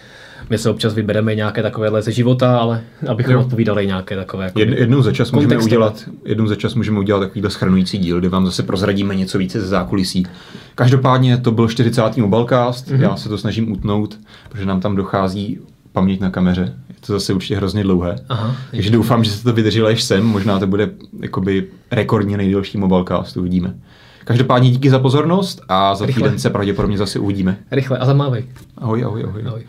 my se občas vybereme nějaké takové ze života, ale abychom jo. odpovídali nějaké takové. Jako Jed, jednou za čas můžeme udělat, jednou za čas můžeme udělat takovýhle schrnující díl, kde vám zase prozradíme něco více ze zákulisí. Každopádně to byl 40. mobilecast, mm-hmm. já se to snažím utnout, protože nám tam dochází paměť na kameře. Je to zase určitě hrozně dlouhé. Aha, Takže doufám, že se to vydrží až sem. Možná to bude jakoby rekordně nejdelší mobilecast, uvidíme. Každopádně díky za pozornost a za Rychle. týden se pravděpodobně zase uvidíme. Rychle a zamávej. Ahoj, ahoj, ahoj. ahoj.